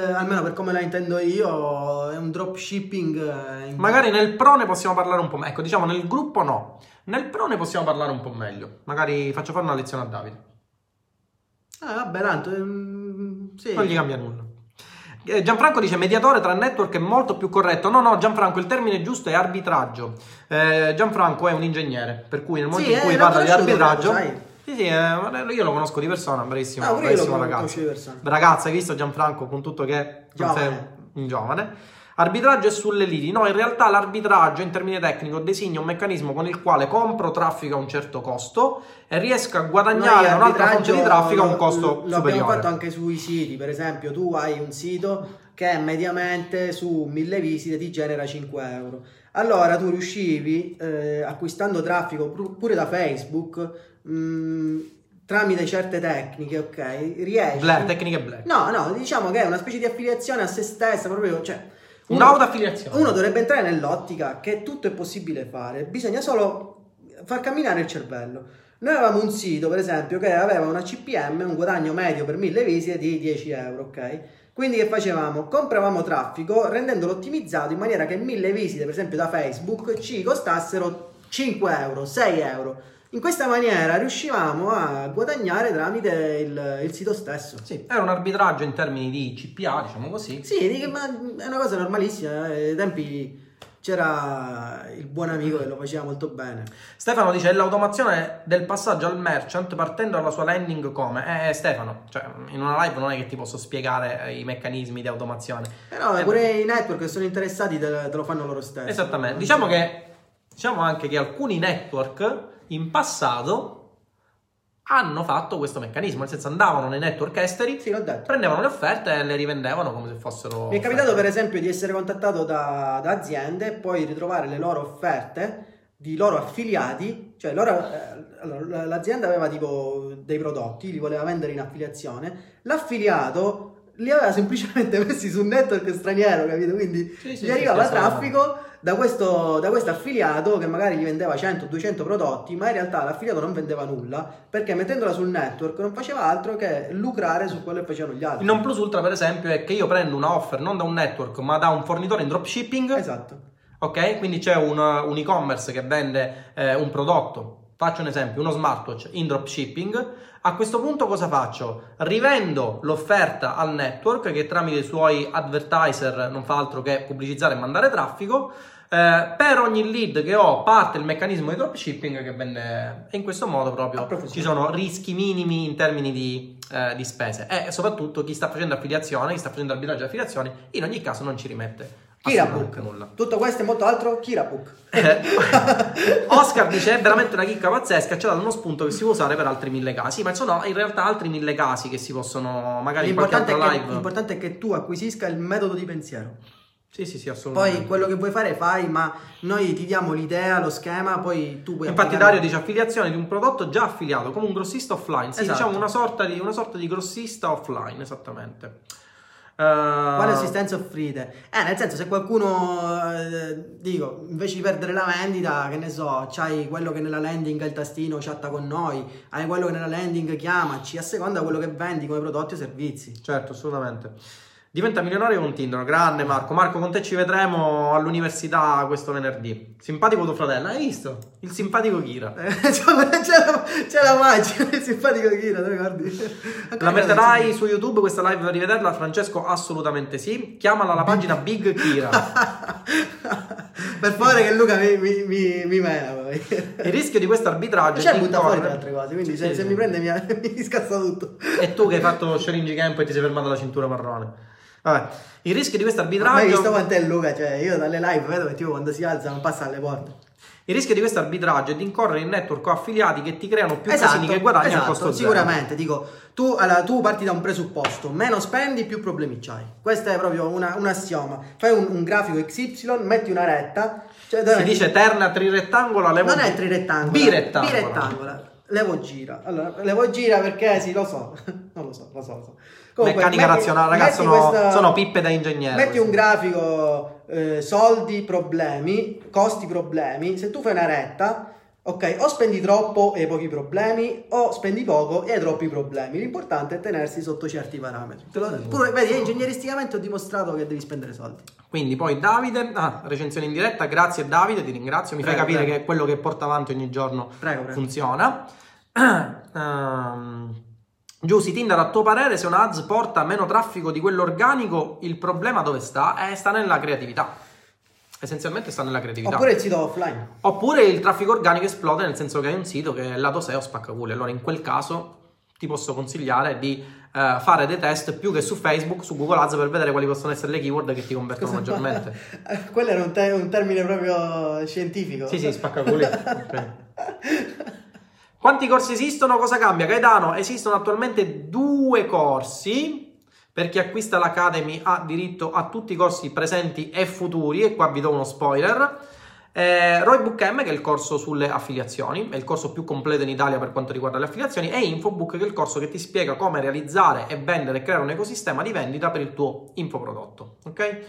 eh, almeno per come la intendo io, è un dropshipping. eh, in- Magari nel pro ne possiamo parlare un po' meglio. Ecco, diciamo nel gruppo no. Nel pro ne possiamo parlare un po' meglio. Magari faccio fare una lezione a Davide. Ah, vabbè, tanto. ehm, sì. Non gli cambia nulla. Eh, Gianfranco dice mediatore tra network è molto più corretto. No, no, Gianfranco, il termine giusto è arbitraggio. Eh, Gianfranco è un ingegnere, per cui nel momento Sì, in cui eh, parla di arbitraggio. Sì, sì, eh, io lo conosco di persona, bravissimo, Ah, bravissimo ragazzo. Ragazza, hai visto Gianfranco con tutto che Giovane. sei un giovane? Arbitraggio è sulle liti. No, in realtà l'arbitraggio in termine tecnico designa un meccanismo con il quale compro traffico a un certo costo e riesco a guadagnare Noi un'altra fonte di traffico a un costo Lo abbiamo superiore. fatto anche sui siti, per esempio, tu hai un sito che mediamente su 1000 visite ti genera 5 euro. Allora tu riuscivi, eh, acquistando traffico pur- pure da Facebook, mh, tramite certe tecniche, ok? Riesci. Black, tecniche black. No, no, diciamo che è una specie di affiliazione a se stessa, proprio, cioè, Un'autoaffiliazione. Uno dovrebbe entrare nell'ottica che tutto è possibile fare, bisogna solo far camminare il cervello. Noi avevamo un sito, per esempio, che aveva una CPM, un guadagno medio per mille visite di 10 euro, ok? Quindi che facevamo? Compravamo traffico rendendolo ottimizzato in maniera che mille visite, per esempio da Facebook, ci costassero 5 euro, 6 euro. In questa maniera riuscivamo a guadagnare tramite il, il sito stesso. Sì, era un arbitraggio in termini di CPA, diciamo così. Sì, ma è una cosa normalissima. eh, Ai tempi c'era il buon amico che lo faceva molto bene. Stefano dice: "È l'automazione del passaggio al merchant partendo dalla sua landing come? Eh, Stefano, cioè, in una live non è che ti posso spiegare eh, i meccanismi di automazione. Però Eh, pure i network che sono interessati te, te lo fanno loro stessi. Esattamente. Diciamo che diciamo anche che alcuni network in passato hanno fatto questo meccanismo, nel senso andavano nei network esteri, Sì, prendevano le offerte e le rivendevano come se fossero Mi è capitato offerte. per esempio di essere contattato da, da aziende e poi ritrovare le loro offerte di loro affiliati, cioè loro, eh, l'azienda aveva tipo dei prodotti, li voleva vendere in affiliazione, l'affiliato li aveva semplicemente messi su un network straniero, capito? Quindi Sì, sì, gli arrivava sì, traffico da questo, da questo affiliato che magari gli vendeva 100-200 prodotti, ma in realtà l'affiliato non vendeva nulla perché mettendola sul network non faceva altro che lucrare su quello che facevano gli altri. Il non plus ultra, per esempio, è che io prendo una offer non da un network, ma da un fornitore in dropshipping. Esatto. Ok? Quindi c'è un, un e-commerce che vende eh, un prodotto. Faccio un esempio, uno smartwatch in dropshipping. A questo punto cosa faccio? Rivendo l'offerta al network che tramite i suoi advertiser non fa altro che pubblicizzare e mandare traffico. Eh, per ogni lead che ho parte il meccanismo di dropshipping che vende e in questo modo proprio A profusione. ci sono rischi minimi in termini di, eh, di spese e soprattutto chi sta facendo affiliazione, chi sta facendo arbitraggio di affiliazioni in ogni caso non ci rimette nulla. Tutto questo e molto altro, Kirabook. Eh, Oscar dice è veramente una chicca pazzesca ci ha dato uno spunto che si può usare per altri mille casi ma sono in realtà altri mille casi che si possono magari in qualche L'importante è, altra che, live l'importante è che tu acquisisca il metodo di pensiero. sì sì sì assolutamente Poi quello che vuoi fare fai, ma noi ti diamo l'idea, lo schema, poi tu puoi infatti Dario dice affiliazione di un prodotto già affiliato come un grossista offline sì Esatto. diciamo una sorta, di, una sorta di grossista offline esattamente Eh, Quale assistenza offrite? Eh, nel senso, se qualcuno, eh, dico, invece di perdere la vendita, che ne so, c'hai quello che nella landing ha il tastino chatta con noi, hai quello che nella landing chiamaci, a seconda di quello che vendi come prodotti o servizi. certo assolutamente Diventa milionario con Tinder, grande Marco. Marco, con te ci vedremo all'università questo venerdì. Simpatico tuo fratello, hai visto? Il simpatico Kira. Eh, c'è, la, la magia, il simpatico Kira, ti ricordi? La metterai su YouTube questa live per rivederla? Francesco, assolutamente sì. Chiamala alla pagina Big Kira. per favore che Luca mi, mi, mi, mi mena poi. Il rischio di questo arbitraggio C'è è di butta fuori le altre cose, quindi se, Sì, se sì. mi prende mi, mi scassa tutto. E tu che hai fatto Sharinji Camp e ti sei fermato alla cintura marrone. Vabbè, il rischio di questo Ma hai visto arbitraggio... quant'è Luca? Cioè, io dalle live vedo che tipo quando si alza non passa alle porte. Il rischio di questo arbitraggio è di incorrere in network o affiliati che ti creano più Esatto, casini che guadagni esatto, a costo zero. sicuramente, dico, tu, allora, tu parti da un presupposto, meno spendi, più problemi c'hai. Questo è proprio una- un assioma. Fai un, un grafico XY, metti una retta, cioè, Si dice terna trirettangola, levo non è trirettangola, Birettangola. birettangola. Levo gira. Allora, levo gira perché sì, lo so. non lo so, lo so, lo so. Meccanica metti- razionale, ragazzi, sono, questa- sono pippe da ingegnere. Metti un queste. grafico eh, soldi, problemi, costi, problemi. Se tu fai una retta, ok, o spendi troppo e hai pochi problemi, o spendi poco e hai troppi problemi. L'importante è tenersi sotto certi parametri. Te lo- pure- vedi, ingegneristicamente ho dimostrato che devi spendere soldi. Quindi poi Davide, ah, recensione in diretta, grazie Davide, ti ringrazio, mi fai Prego, capire prego. che quello che porta avanti ogni giorno Prego, funziona. Ehm, Giussi, Tinder a tuo parere se una ads porta meno traffico di quello organico, il problema dove sta? Eh, sta nella creatività. Essenzialmente sta nella creatività. Oppure il sito offline. Oppure il traffico organico esplode nel senso che hai un sito che è lato SEO spaccaculo. Allora in quel caso ti posso consigliare di eh, fare dei test più che su Facebook, su Google Ads per vedere quali possono essere le keyword che ti convertono maggiormente. Eh, Quello era un, te- un termine proprio scientifico. Sì, sì, spaccaculi. Ok. Quanti corsi esistono? Cosa cambia? Gaetano, esistono attualmente due corsi. Per chi acquista l'Academy ha diritto a tutti i corsi presenti e futuri, e qua vi do uno spoiler. Eh, Roybook M, che è il corso sulle affiliazioni, è il corso più completo in Italia per quanto riguarda le affiliazioni, e Infobook, che è il corso che ti spiega come realizzare e vendere e creare un ecosistema di vendita per il tuo infoprodotto. Ok?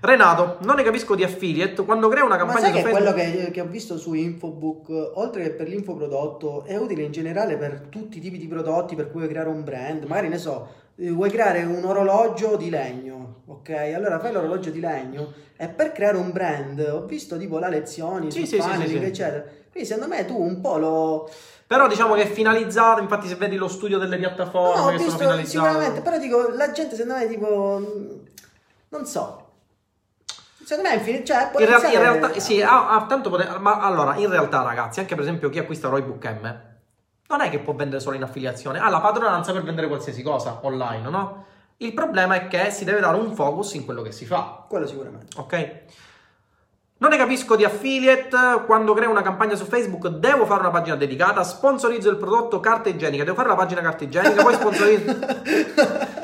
Renato, non ne capisco di affiliate. Quando creo una Ma campagna sai su che Facebook... quello che, che ho visto su Infobook, oltre che per l'infoprodotto, è utile in generale per tutti i tipi di prodotti per cui creare un brand. Magari ne so, vuoi creare un orologio di legno, ok? Allora fai l'orologio di legno e per creare un brand ho visto tipo le lezioni Sì, sì, paneling, sì, sì. eccetera. Quindi secondo me tu un po' lo... Però diciamo che è finalizzato, infatti se vedi lo studio delle piattaforme No, ho che sono visto finalizzate. sicuramente, però dico, la gente secondo me tipo... mh, Non so. Secondo me è infine... Cioè, In, real- in realtà, sì, ha, ha tanto potere. Ma allora, in realtà, ragazzi, anche per esempio chi acquista Roybook M non è che può vendere solo in affiliazione, ha la padronanza per vendere qualsiasi cosa online, no? Il problema è che si deve dare un focus in quello che si fa, Quello sicuramente. ok? Non ne capisco di affiliate, quando creo una campagna su Facebook devo fare una pagina dedicata, sponsorizzo il prodotto carta igienica, devo fare la pagina carta igienica, poi sponsorizzo...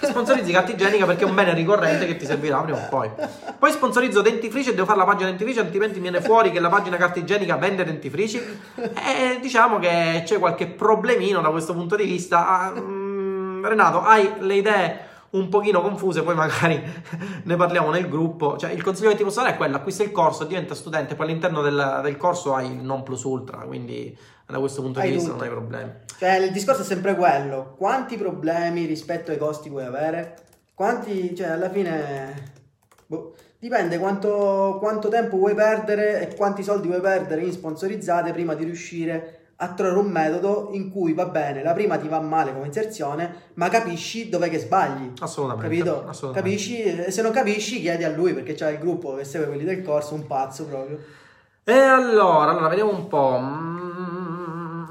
Sponsorizzi carta igienica perché è un bene ricorrente che ti servirà prima o poi. Poi sponsorizzo dentifrici e devo fare la pagina dentifrici, altrimenti viene fuori che la pagina carta igienica vende dentifrici. E diciamo che c'è qualche problemino da questo punto di vista. Ah, mm, Renato, hai le idee un pochino confuse, poi magari ne parliamo nel gruppo. Cioè, il consiglio che ti posso dare è quello: acquista il corso, diventa studente, poi all'interno del, del corso hai il non plus ultra, quindi da questo punto Hai di vista tutto. non hai problemi. Cioè, il discorso è sempre quello. Quanti problemi rispetto ai costi vuoi avere? Quanti, cioè, alla fine... boh, dipende quanto, quanto tempo vuoi perdere e quanti soldi vuoi perdere in sponsorizzate prima di riuscire a trovare un metodo in cui va bene, la prima ti va male come inserzione, ma capisci dov'è che sbagli. Assolutamente. Capito? assolutamente. Capisci? E se non capisci, chiedi a lui perché c'è il gruppo che segue quelli del corso, un pazzo proprio. E allora, allora vediamo un po'.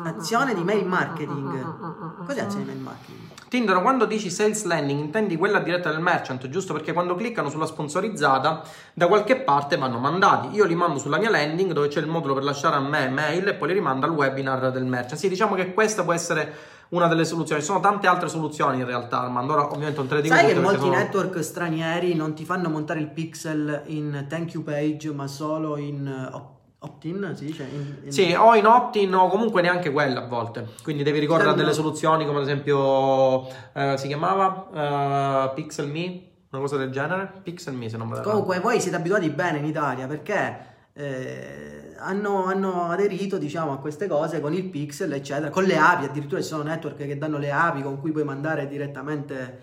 Azione di mail marketing. Cos'è azione di mail marketing? Tinder, quando dici sales landing, intendi quella diretta del merchant, giusto? Perché quando cliccano sulla sponsorizzata, da qualche parte vanno mandati. Io li mando sulla mia landing dove c'è il modulo per lasciare a me mail e poi li rimando al webinar del merchant. Sì, diciamo che questa può essere una delle soluzioni. Ci sono tante altre soluzioni in realtà, Armando. Ora ovviamente non te le dico Sai che molti sono- network stranieri non ti fanno montare il pixel in thank you page, ma solo in eh, opt-in, si dice? In- in- Sì, o in opt-in o comunque neanche quella a volte. Quindi devi ricorrere a Sì, delle soluzioni come ad esempio eh, si chiamava eh, Pixel Me, una cosa del genere. Pixel Me se non me la Comunque voi siete abituati bene in Italia perché eh, hanno, hanno aderito diciamo, a queste cose con il pixel, eccetera, con le API, addirittura ci sono network che danno le API con cui puoi mandare direttamente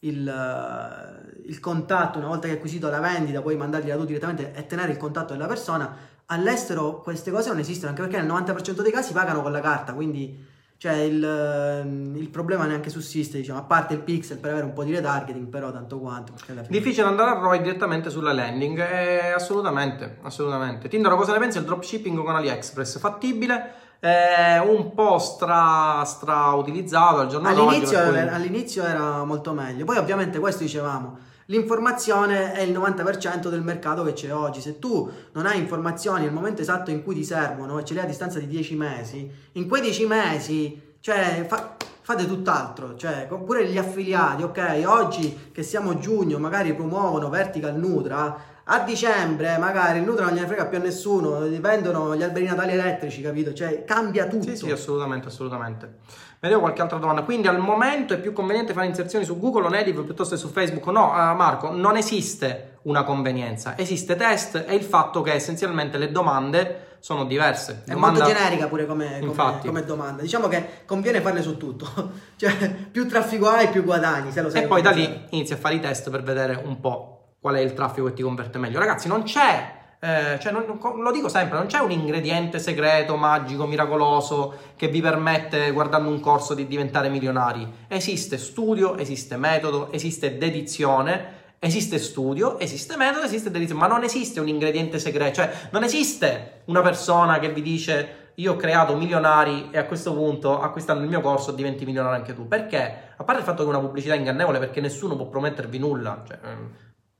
il, eh, il contatto, una volta che hai acquisito la vendita, puoi mandargliela tu direttamente e tenere il contatto della persona. All'estero queste cose non esistono, anche perché nel 90% dei casi pagano con la carta, quindi cioè il, il problema neanche sussiste, diciamo, a parte il pixel per avere un po' di retargeting, però tanto quanto. Difficile andare a ROI direttamente sulla landing? Eh, assolutamente, assolutamente. Tindaro, cosa ne pensi del dropshipping con AliExpress? Fattibile? Eh, un po' stra, stra utilizzato al giorno d'oggi. All'inizio, cui- era, all'inizio era molto meglio, poi ovviamente questo dicevamo, l'informazione è il 90% del mercato che c'è oggi, se tu non hai informazioni nel momento esatto in cui ti servono e ce le hai a distanza di 10 mesi, in quei 10 mesi, cioè, fa- fate tutt'altro, cioè, pure gli affiliati, ok, oggi che siamo giugno magari promuovono Vertical Nutra, a dicembre magari il Nutra non gliene frega più a nessuno, vendono gli alberi natali elettrici, capito? Cioè, cambia tutto. Sì, sì, assolutamente, assolutamente. Vediamo qualche altra domanda. Quindi al momento è più conveniente fare inserzioni su Google o Native piuttosto che su Facebook? No, eh, Marco, non esiste una convenienza. Esiste test e il fatto che essenzialmente le domande sono diverse. È Domanda- molto generica pure come, come- come domanda. Diciamo che conviene farle su tutto. cioè, più traffico hai, più guadagni. Se lo sai E poi da lì inizi a fare i test per vedere un po' qual è il traffico che ti converte meglio. Ragazzi, non c'è, eh, cioè non- lo dico sempre, non c'è un ingrediente segreto, magico, miracoloso che vi permette, guardando un corso, di diventare milionari. Esiste studio, esiste metodo, esiste dedizione. Esiste studio, esiste metodo, esiste dedizione, ma non esiste un ingrediente segreto, cioè non esiste una persona che vi dice io ho creato milionari e a questo punto acquistando il mio corso diventi milionario anche tu. Perché? A parte il fatto che è una pubblicità ingannevole perché nessuno può promettervi nulla. Cioè, ehm,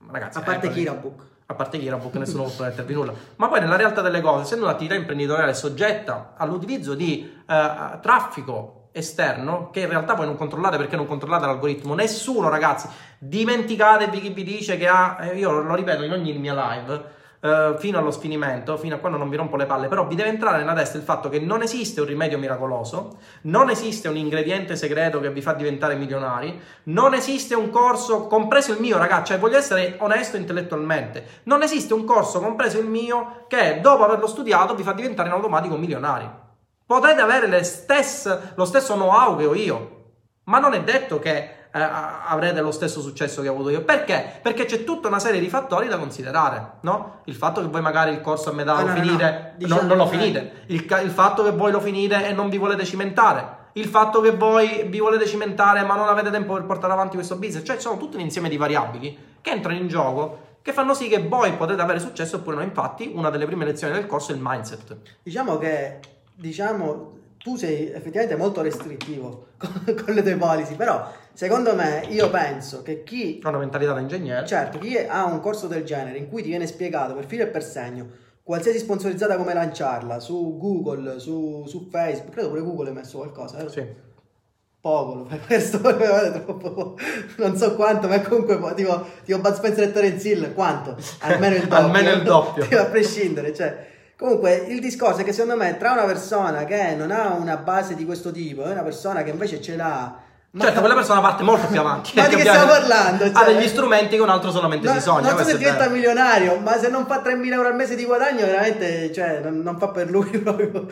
ragazzi, A parte eh, Kirabook. A parte Kirabook nessuno può promettervi nulla. Ma poi nella realtà delle cose, essendo un'attività imprenditoriale soggetta all'utilizzo di eh, traffico esterno, che in realtà voi non controllate perché non controllate l'algoritmo, nessuno ragazzi, dimenticatevi chi vi dice che ha, eh, io lo ripeto in ogni mia live, eh, fino allo sfinimento, fino a quando non vi rompo le palle, però vi deve entrare nella testa il fatto che non esiste un rimedio miracoloso, non esiste un ingrediente segreto che vi fa diventare milionari, non esiste un corso, compreso il mio ragazzi, cioè voglio essere onesto intellettualmente, non esiste un corso, compreso il mio, che dopo averlo studiato vi fa diventare in automatico milionari. Potete avere stesse, lo stesso know-how che ho io, ma non è detto che avrete lo stesso successo che ho avuto io. Perché? Perché c'è tutta una serie di fattori da considerare, no? Il fatto che voi magari il corso a metà Ah, lo no, no, finite, no. Diciamo- non, non lo eh. finite. Il, ca- il fatto che voi lo finite e non vi volete cimentare. Il fatto che voi vi volete cimentare ma non avete tempo per portare avanti questo business. Cioè, ci sono tutto un insieme di variabili che entrano in gioco che fanno sì che voi potete avere successo oppure no. Infatti, una delle prime lezioni del corso è il mindset. Diciamo che, diciamo, tu sei effettivamente molto restrittivo con, con le tue policy, però secondo me io penso che chi, Ha una mentalità da ingegnere. certo, chi ha un corso del genere in cui ti viene spiegato per filo e per segno qualsiasi sponsorizzata come lanciarla su Google, su, su Facebook, credo pure Google ha messo qualcosa, vero? Sì. Poco, lo fai questo, troppo, non so quanto, ma comunque po- tipo, tipo Bud Spencer e Terence Hill, quanto? Almeno il doppio. Almeno il doppio. A prescindere, cioè. Comunque il discorso è che secondo me tra una persona che non ha una base di questo tipo e una persona che invece ce l'ha... ma- Certo, quella persona parte molto più avanti. Ma di che stiamo parlando? Ha Cioè- degli strumenti che un altro solamente No, si sogna. non so se diventa vero. milionario, ma se non fa 3.000 euro al mese di guadagno, veramente cioè, non, non fa per lui proprio.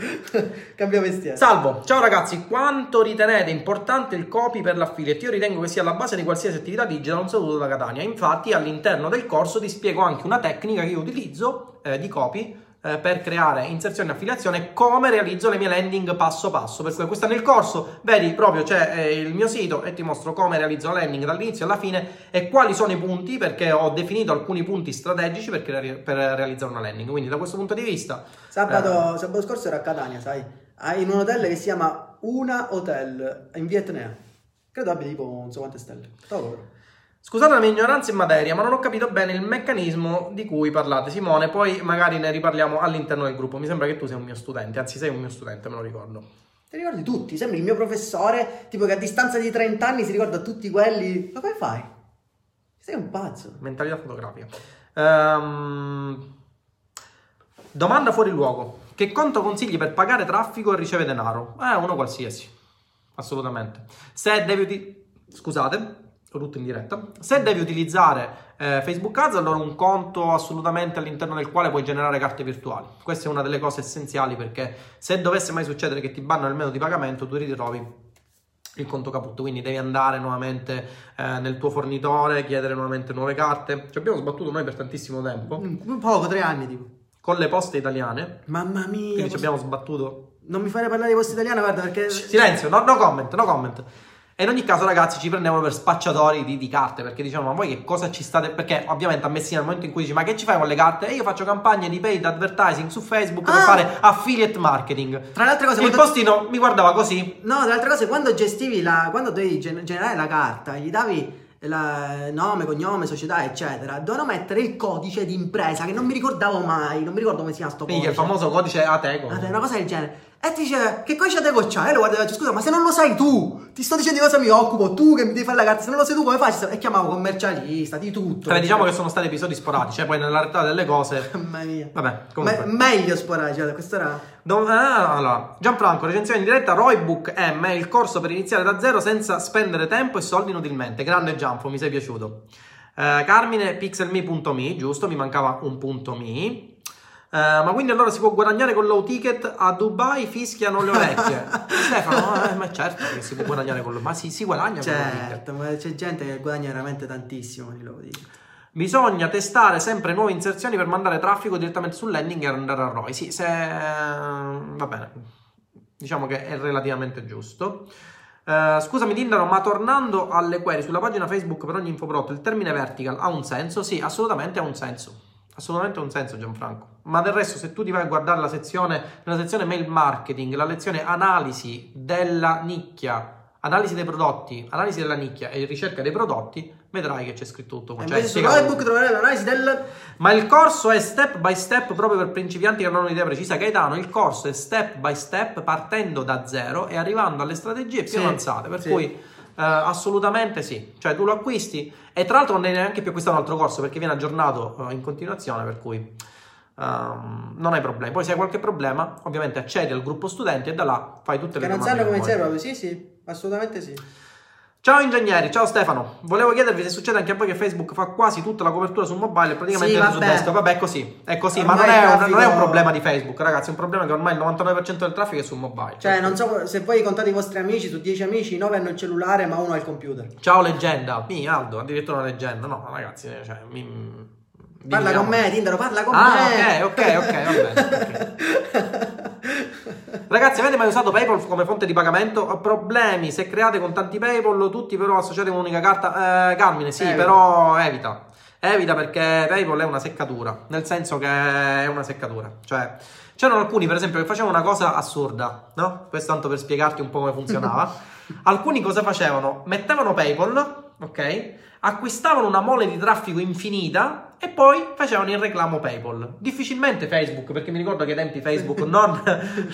Cambia mestiere. Salvo, ciao ragazzi, quanto ritenete importante il copy per l'affiliate? Io ritengo che sia la base di qualsiasi attività digital, un saluto da Catania. Infatti all'interno del corso ti spiego anche una tecnica che io utilizzo eh, di copy eh, per creare inserzione e affiliazione come realizzo le mie landing passo passo. Per cui questa nel corso, vedi proprio c'è eh, il mio sito e ti mostro come realizzo la landing dall'inizio alla fine e quali sono i punti perché ho definito alcuni punti strategici per, crea- per realizzare una landing. Quindi da questo punto di vista... Sabato, eh, sabato scorso ero a Catania, sai? Ah, In un hotel che si chiama Una Hotel in Vietnam. Credo abbia tipo non so quante stelle. Però. Scusate la mia ignoranza in materia, ma non ho capito bene il meccanismo di cui parlate, Simone. Poi magari ne riparliamo all'interno del gruppo. Mi sembra che tu sei un mio studente, anzi, sei un mio studente, me lo ricordo. Ti ricordi tutti? Sembri il mio professore, tipo che a distanza di 30 anni si ricorda tutti quelli. Ma come fai? Sei un pazzo. Mentalità fotografica. Ehm, domanda fuori luogo: Che conto consigli per pagare traffico e ricevere denaro? Eh, uno qualsiasi. Assolutamente. Se devi uti- Scusate, tutto in diretta. Se devi utilizzare eh, Facebook Ads, allora un conto assolutamente all'interno del quale puoi generare carte virtuali. Questa è una delle cose essenziali perché se dovesse mai succedere che ti bannano il metodo di pagamento, tu ritrovi il conto caput, quindi devi andare nuovamente eh, nel tuo fornitore, chiedere nuovamente nuove carte. Ci abbiamo sbattuto noi per tantissimo tempo Mm, Poco, tre anni tipo. con le poste italiane, Mamma mia. quindi ci posso- abbiamo sbattuto. Non mi fare parlare di posta italiana, guarda, perché... Silenzio, no, no comment, no comment. E in ogni caso, ragazzi, ci prendevano per spacciatori di, di carte perché dicevano: Ma voi che cosa ci state? Perché ovviamente a Messina, nel momento in cui dici: Ma che ci fai con le carte? E io faccio campagne di paid advertising su Facebook per Ah! fare affiliate marketing. Tra le altre cose, Il postino mi guardava così. No, tra le altre cose, quando gestivi la. quando dovevi gen- generare la carta, gli davi la- nome, cognome, società, eccetera, dovevano mettere il codice di impresa che non mi ricordavo mai, non mi ricordo come si chiama sto Quindi codice. il famoso codice Ateco. Dai, una cosa del genere. E ti dice, che codice Ateco c'hai? E lo guardavo e dice, scusa, ma se non lo sai tu, ti sto dicendo di cosa mi occupo, tu che mi devi fare la carta, se non lo sai tu come fai? E chiamavo commercialista, di tutto. Vabbè, diciamo che sono stati episodi sporadici, eh, poi nella realtà delle cose. Mamma mia. Vabbè, comunque. Me- meglio sporare, cioè, questo era... Do- ah, allora, Gianfranco, recensione in diretta, Roybook M è il corso per iniziare da zero senza spendere tempo e soldi inutilmente. Grande Gianfo, mi sei piaciuto. Eh, Carmine, pixelme.me, giusto, mi mancava un punto me. Eh, ma quindi allora si può guadagnare con low ticket a Dubai, fischiano le orecchie. Stefano, eh, ma certo che si può guadagnare con low Ma si, si guadagna con low ticket. Certo, ma c'è gente che guadagna veramente tantissimo con il loro dico. Bisogna testare sempre nuove inserzioni per mandare traffico direttamente sul landing e andare a ROI. Sì, se... va bene. Diciamo che è relativamente giusto. Eh, scusami Tindaro, ma tornando alle query sulla pagina Facebook per ogni infoprodotto, il termine vertical ha un senso? Sì, assolutamente ha un senso. Assolutamente un senso Gianfranco. Ma del resto se tu ti vai a guardare la sezione, nella sezione mail marketing, la lezione analisi della nicchia, analisi dei prodotti, analisi della nicchia e ricerca dei prodotti, vedrai che c'è scritto tutto. E Cioè, invece su spiegato Roybook troverai l'analisi del... ma il corso è step by step proprio per principianti che non hanno un'idea precisa. Gaetano, il corso è step by step partendo da zero e arrivando alle strategie più Sì, avanzate. Per sì. cui eh, assolutamente sì. Cioè tu lo acquisti e tra l'altro non devi neanche più acquistare un altro corso perché viene aggiornato eh, in continuazione. Per cui ehm, non hai problemi. Poi se hai qualche problema, ovviamente accedi al gruppo studenti e da là fai tutte le non domande sanno come iniziare proprio, sì sì, assolutamente sì. Ciao ingegneri, ciao Stefano. Volevo chiedervi se succede anche a voi che Facebook fa quasi tutta la copertura su mobile e praticamente Sì, su desktop. Vabbè, è così, è così, ma Ormai non è, traffico- non è un problema di Facebook, ragazzi, è un problema che ormai il 99% del traffico è su mobile. Cioè, non so se voi contate i vostri amici, su 10 amici, 9 hanno il cellulare, ma uno ha il computer. Ciao leggenda. Mi Aldo, addirittura una leggenda. No, ragazzi, cioè, mi... dimmi Parla con no. me, Tindaro, parla con Ah, me. ok, ok, ok, va bene. ok. Ragazzi, avete mai usato PayPal come fonte di pagamento? Ho problemi se create con tanti PayPal, tutti però associati con un'unica carta. Eh, Carmine, sì, Evita. però evita. Evita perché PayPal è una seccatura, nel senso che è una seccatura. Cioè, c'erano alcuni, per esempio, che facevano una cosa assurda, no? Questo tanto per spiegarti un po' come funzionava. alcuni cosa facevano? Mettevano PayPal, ok? Acquistavano una mole di traffico infinita e poi facevano il reclamo PayPal. Difficilmente Facebook, perché mi ricordo che ai tempi Facebook non,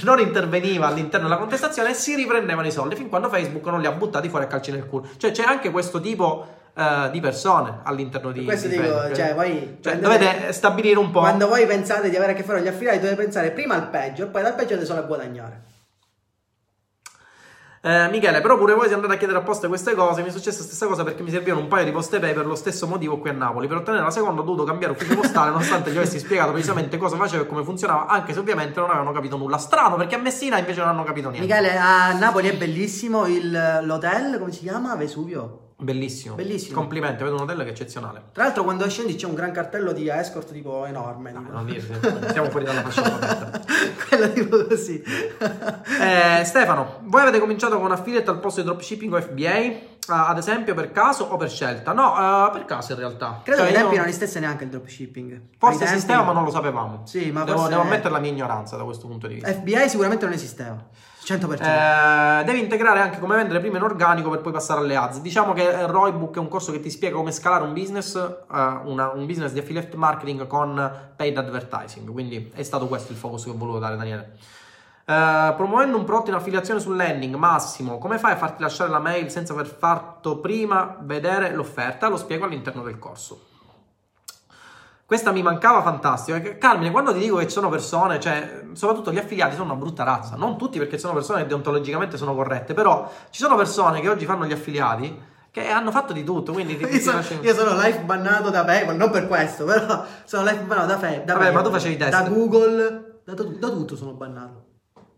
non interveniva all'interno della contestazione e si riprendevano i soldi fin quando Facebook non li ha buttati fuori a calci nel culo. Cioè c'è anche questo tipo eh, di persone all'interno di, Questo di dico, Facebook. cioè, voi Cioè, dovete stabilire un po'. Quando voi pensate di avere a che fare con gli affiliati, dovete pensare prima al peggio e poi dal peggio avete solo a guadagnare. Eh, Michele, però pure voi siete andati a chiedere apposta queste cose. Mi è successa la stessa cosa perché mi servivano un paio di poste pay per lo stesso motivo qui a Napoli. Per ottenere la seconda ho dovuto cambiare ufficio postale, nonostante gli avessi spiegato precisamente cosa facevo e come funzionava, anche se ovviamente non avevano capito nulla. Strano, perché a Messina invece non hanno capito niente. Michele, a Napoli è bellissimo il- l'hotel, come si chiama? Vesuvio. Bellissimo. Bellissimo. Complimenti, vedo un hotel che è eccezionale. Tra l'altro quando scendi c'è un gran cartello di escort tipo enorme. No, tipo. non dire, stiamo fuori dalla fascia protetta. Quello tipo così. Eh, Stefano, voi avete cominciato con affiliate al posto di dropshipping o FBA? Eh, ad esempio per caso o per scelta? No, eh, per caso in realtà. Credo Cioè, che ai tempi io- non esistesse neanche il dropshipping. Forse tempi- esisteva ma non lo sapevamo. Sì, ma devo, forse- devo ammettere la mia ignoranza da questo punto di vista. FBI sicuramente non esisteva. 100%. Eh, devi integrare anche come vendere prima in organico per poi passare alle ads. Diciamo che Roybook è un corso che ti spiega come scalare un business, eh, una- un business di affiliate marketing con paid advertising. Quindi è stato questo il focus che ho voluto dare, Daniele. Eh, promuovendo un prodotto in affiliazione sul landing, Massimo, come fai a farti lasciare la mail senza aver fatto prima vedere l'offerta? Lo spiego all'interno del corso. Questa mi mancava fantastica. Carmine, quando ti dico che ci sono persone, cioè, soprattutto gli affiliati sono una brutta razza. Non tutti perché sono persone che deontologicamente sono corrette, però ci sono persone che oggi fanno gli affiliati che hanno fatto di tutto. Quindi ti, ti Io sono, io sono live bannato da PayPal, non per questo, però sono live bannato da, Fe- da Vabbè, PayPal, ma tu facevi test. Da Google, da- da tutto sono bannato.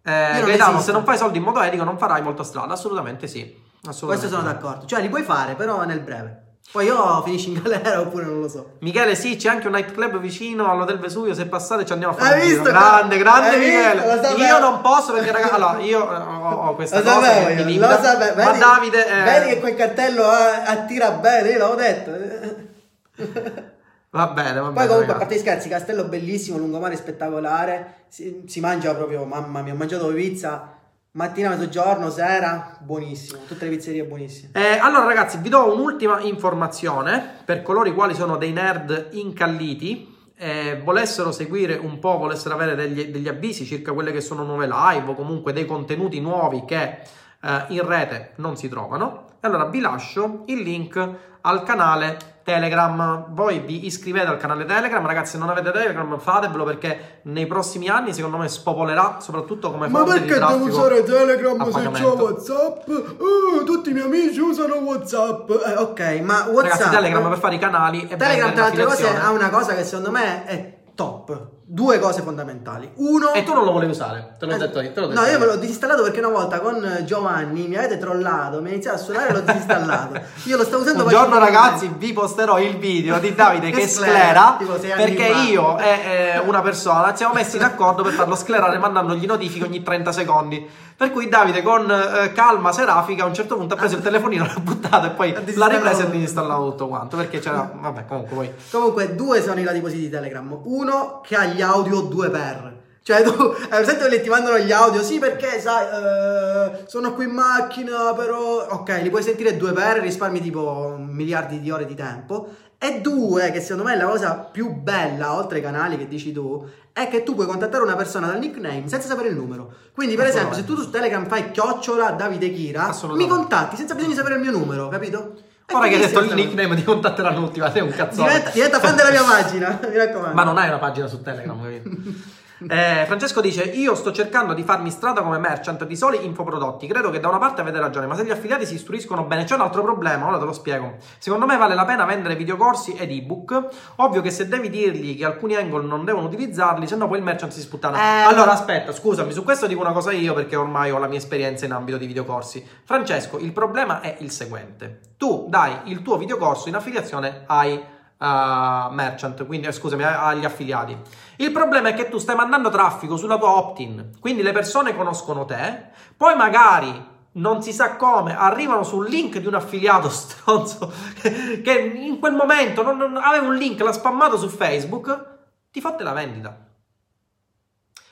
Eh, Gaetano, se non fai soldi in modo etico non farai molta strada. Assolutamente sì. Assolutamente Questo sono d'accordo. Cioè, li puoi fare, però nel breve. Poi io finisci in galera oppure non lo so. Michele, sì, c'è anche un nightclub vicino all'hotel Vesuvio. Se passate ci andiamo a fare Hai visto? Grande, grande Hai? Michele. Lo sapevo. Io non posso perché, ragazzi, allora, io eh, ho, ho questa Lo cosa sapevo io, lo limita. sapevo. Ma Vedi- Davide... eh, Vedi che quel cartello ah, attira bene, io l'avevo detto. Va bene, va bene. Poi comunque, a ragazzi. parte gli scherzi, castello bellissimo, lungomare spettacolare, si, si mangia proprio, mamma mia, ho mangiato pizza mattina, mezzogiorno, sera, buonissimo, tutte le pizzerie buonissime. Eh, allora ragazzi, vi do un'ultima informazione per coloro i quali sono dei nerd incalliti e volessero seguire un po', volessero avere degli, degli avvisi circa quelle che sono nuove live o comunque dei contenuti nuovi che eh, in rete non si trovano. Allora vi lascio il link al canale Telegram. Voi vi iscrivete al canale Telegram, ragazzi. Se non avete Telegram, fatevelo perché nei prossimi anni, secondo me, spopolerà soprattutto come fonte di traffico. Telegram a pagamento. WhatsApp? Uh, tutti i miei amici usano WhatsApp. Eh, ok, ma WhatsApp. Ragazzi, Telegram per fare i canali Telegram, tra le altre cose, ha una cosa che secondo me è top. Due cose fondamentali. Uno. E tu non lo volevi usare, te l'ho Eh, detto io. Te l'ho detto no, io me l'ho disinstallato perché una volta con Giovanni mi avete trollato, mi ha iniziato a suonare e l'ho disinstallato. Io lo stavo usando Un giorno ragazzi vi posterò il video di Davide che Che sclera, sclera perché fa. io e eh, una persona ci siamo messi d'accordo per farlo sclerare mandandogli notifiche ogni 30 secondi. Per cui Davide con eh, calma serafica a un certo punto ha preso il telefonino, l'ha buttato e poi Ha l'ha ripreso e ha disinstallato tutto quanto perché c'era vabbè comunque poi Comunque, due sono i lati positivi di Telegram. Uno che ha gli audio 2x. Cioè, tu hai presente quelli che ti mandano gli audio? Sì, perché sai, eh, sono qui in macchina, però. Ok, li puoi sentire 2x, risparmi tipo miliardi di ore di tempo. E due, che secondo me è la cosa più bella, oltre ai canali che dici tu, è che tu puoi contattare una persona dal nickname senza sapere il numero. Quindi, per esempio, se tu su Telegram fai chiocciola Davide Kira, mi Assolutamente. contatti senza bisogno di sapere il mio numero, capito? Ora che hai detto il nickname ti contatteranno tutti ma sei un cazzone Diventa, diventa fan della mia pagina, mi raccomando. ma non hai una pagina su Telegram capito? Eh, Francesco dice: Io sto cercando di farmi strada come merchant di soli infoprodotti. Credo che da una parte avete ragione, ma se gli affiliati si istruiscono bene, c'è un altro problema. Ora te lo spiego. Secondo me vale la pena vendere videocorsi ed ebook. Ovvio che se devi dirgli che alcuni angle non devono utilizzarli, se no poi il merchant si sputtana. Eh, allora, aspetta, scusami, su questo dico una cosa io perché ormai ho la mia esperienza in ambito di videocorsi. Francesco, il problema è il seguente: tu dai il tuo videocorso in affiliazione ai uh, merchant, quindi eh, scusami, agli affiliati. Il problema è che tu stai mandando traffico sulla tua opt-in, quindi le persone conoscono te, poi magari non si sa come, arrivano sul link di un affiliato stronzo che in quel momento non, non, aveva un link, l'ha spammato su Facebook, ti fotte la vendita.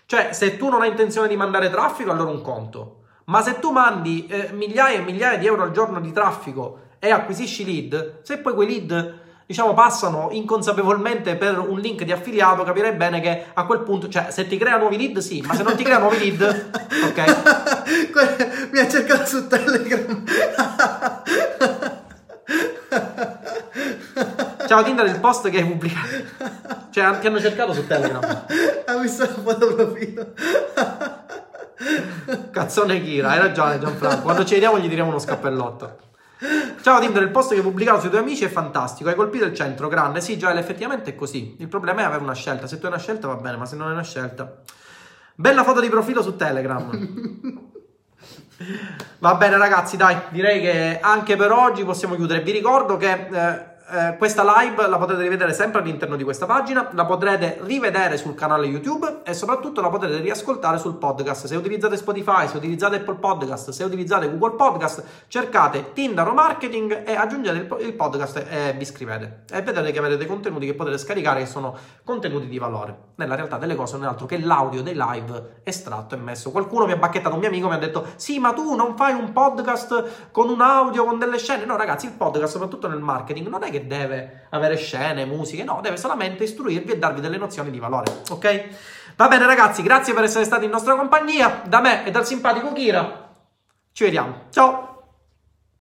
Cioè, se tu non hai intenzione di mandare traffico, allora un conto. Ma se tu mandi eh, migliaia e migliaia di euro al giorno di traffico e acquisisci lead, se poi quei lead diciamo, passano inconsapevolmente per un link di affiliato, capirei bene che a quel punto, cioè, se ti crea nuovi lead, sì, ma se non ti crea nuovi lead, ok. Mi ha cercato su Telegram. Ciao Tinder, il post che hai pubblicato. Cioè, ti hanno cercato su Telegram. Ha visto la foto profilo. Cazzone Kira, hai ragione Gianfranco. Quando ci vediamo gli tiriamo uno scappellotto. Ciao Tinder, il post che hai pubblicato sui tuoi amici è fantastico, hai colpito il centro, grande. Sì, Joel, effettivamente è così. Il problema è avere una scelta. Se tu hai una scelta va bene, ma se non hai una scelta... Bella foto di profilo su Telegram. va bene ragazzi, dai, direi che anche per oggi possiamo chiudere. Vi ricordo che... Eh, eh, questa live la potete rivedere sempre all'interno di questa pagina, la potrete rivedere sul canale YouTube e soprattutto la potrete riascoltare sul podcast. Se utilizzate Spotify, se utilizzate Apple Podcast, se utilizzate Google Podcast, cercate Tindaro Marketing e aggiungete il, il podcast e vi iscrivete. E vedete che avete dei contenuti che potete scaricare che sono contenuti di valore. Nella realtà delle cose non è altro che l'audio dei live estratto e messo. Qualcuno mi ha bacchettato, un mio amico mi ha detto sì ma tu non fai un podcast con un audio, con delle scene. No ragazzi, il podcast soprattutto nel marketing non è che che deve avere scene, musiche, no, deve solamente istruirvi e darvi delle nozioni di valore, ok? Va bene ragazzi, grazie per essere stati in nostra compagnia, da me e dal simpatico Kira, ci vediamo, ciao!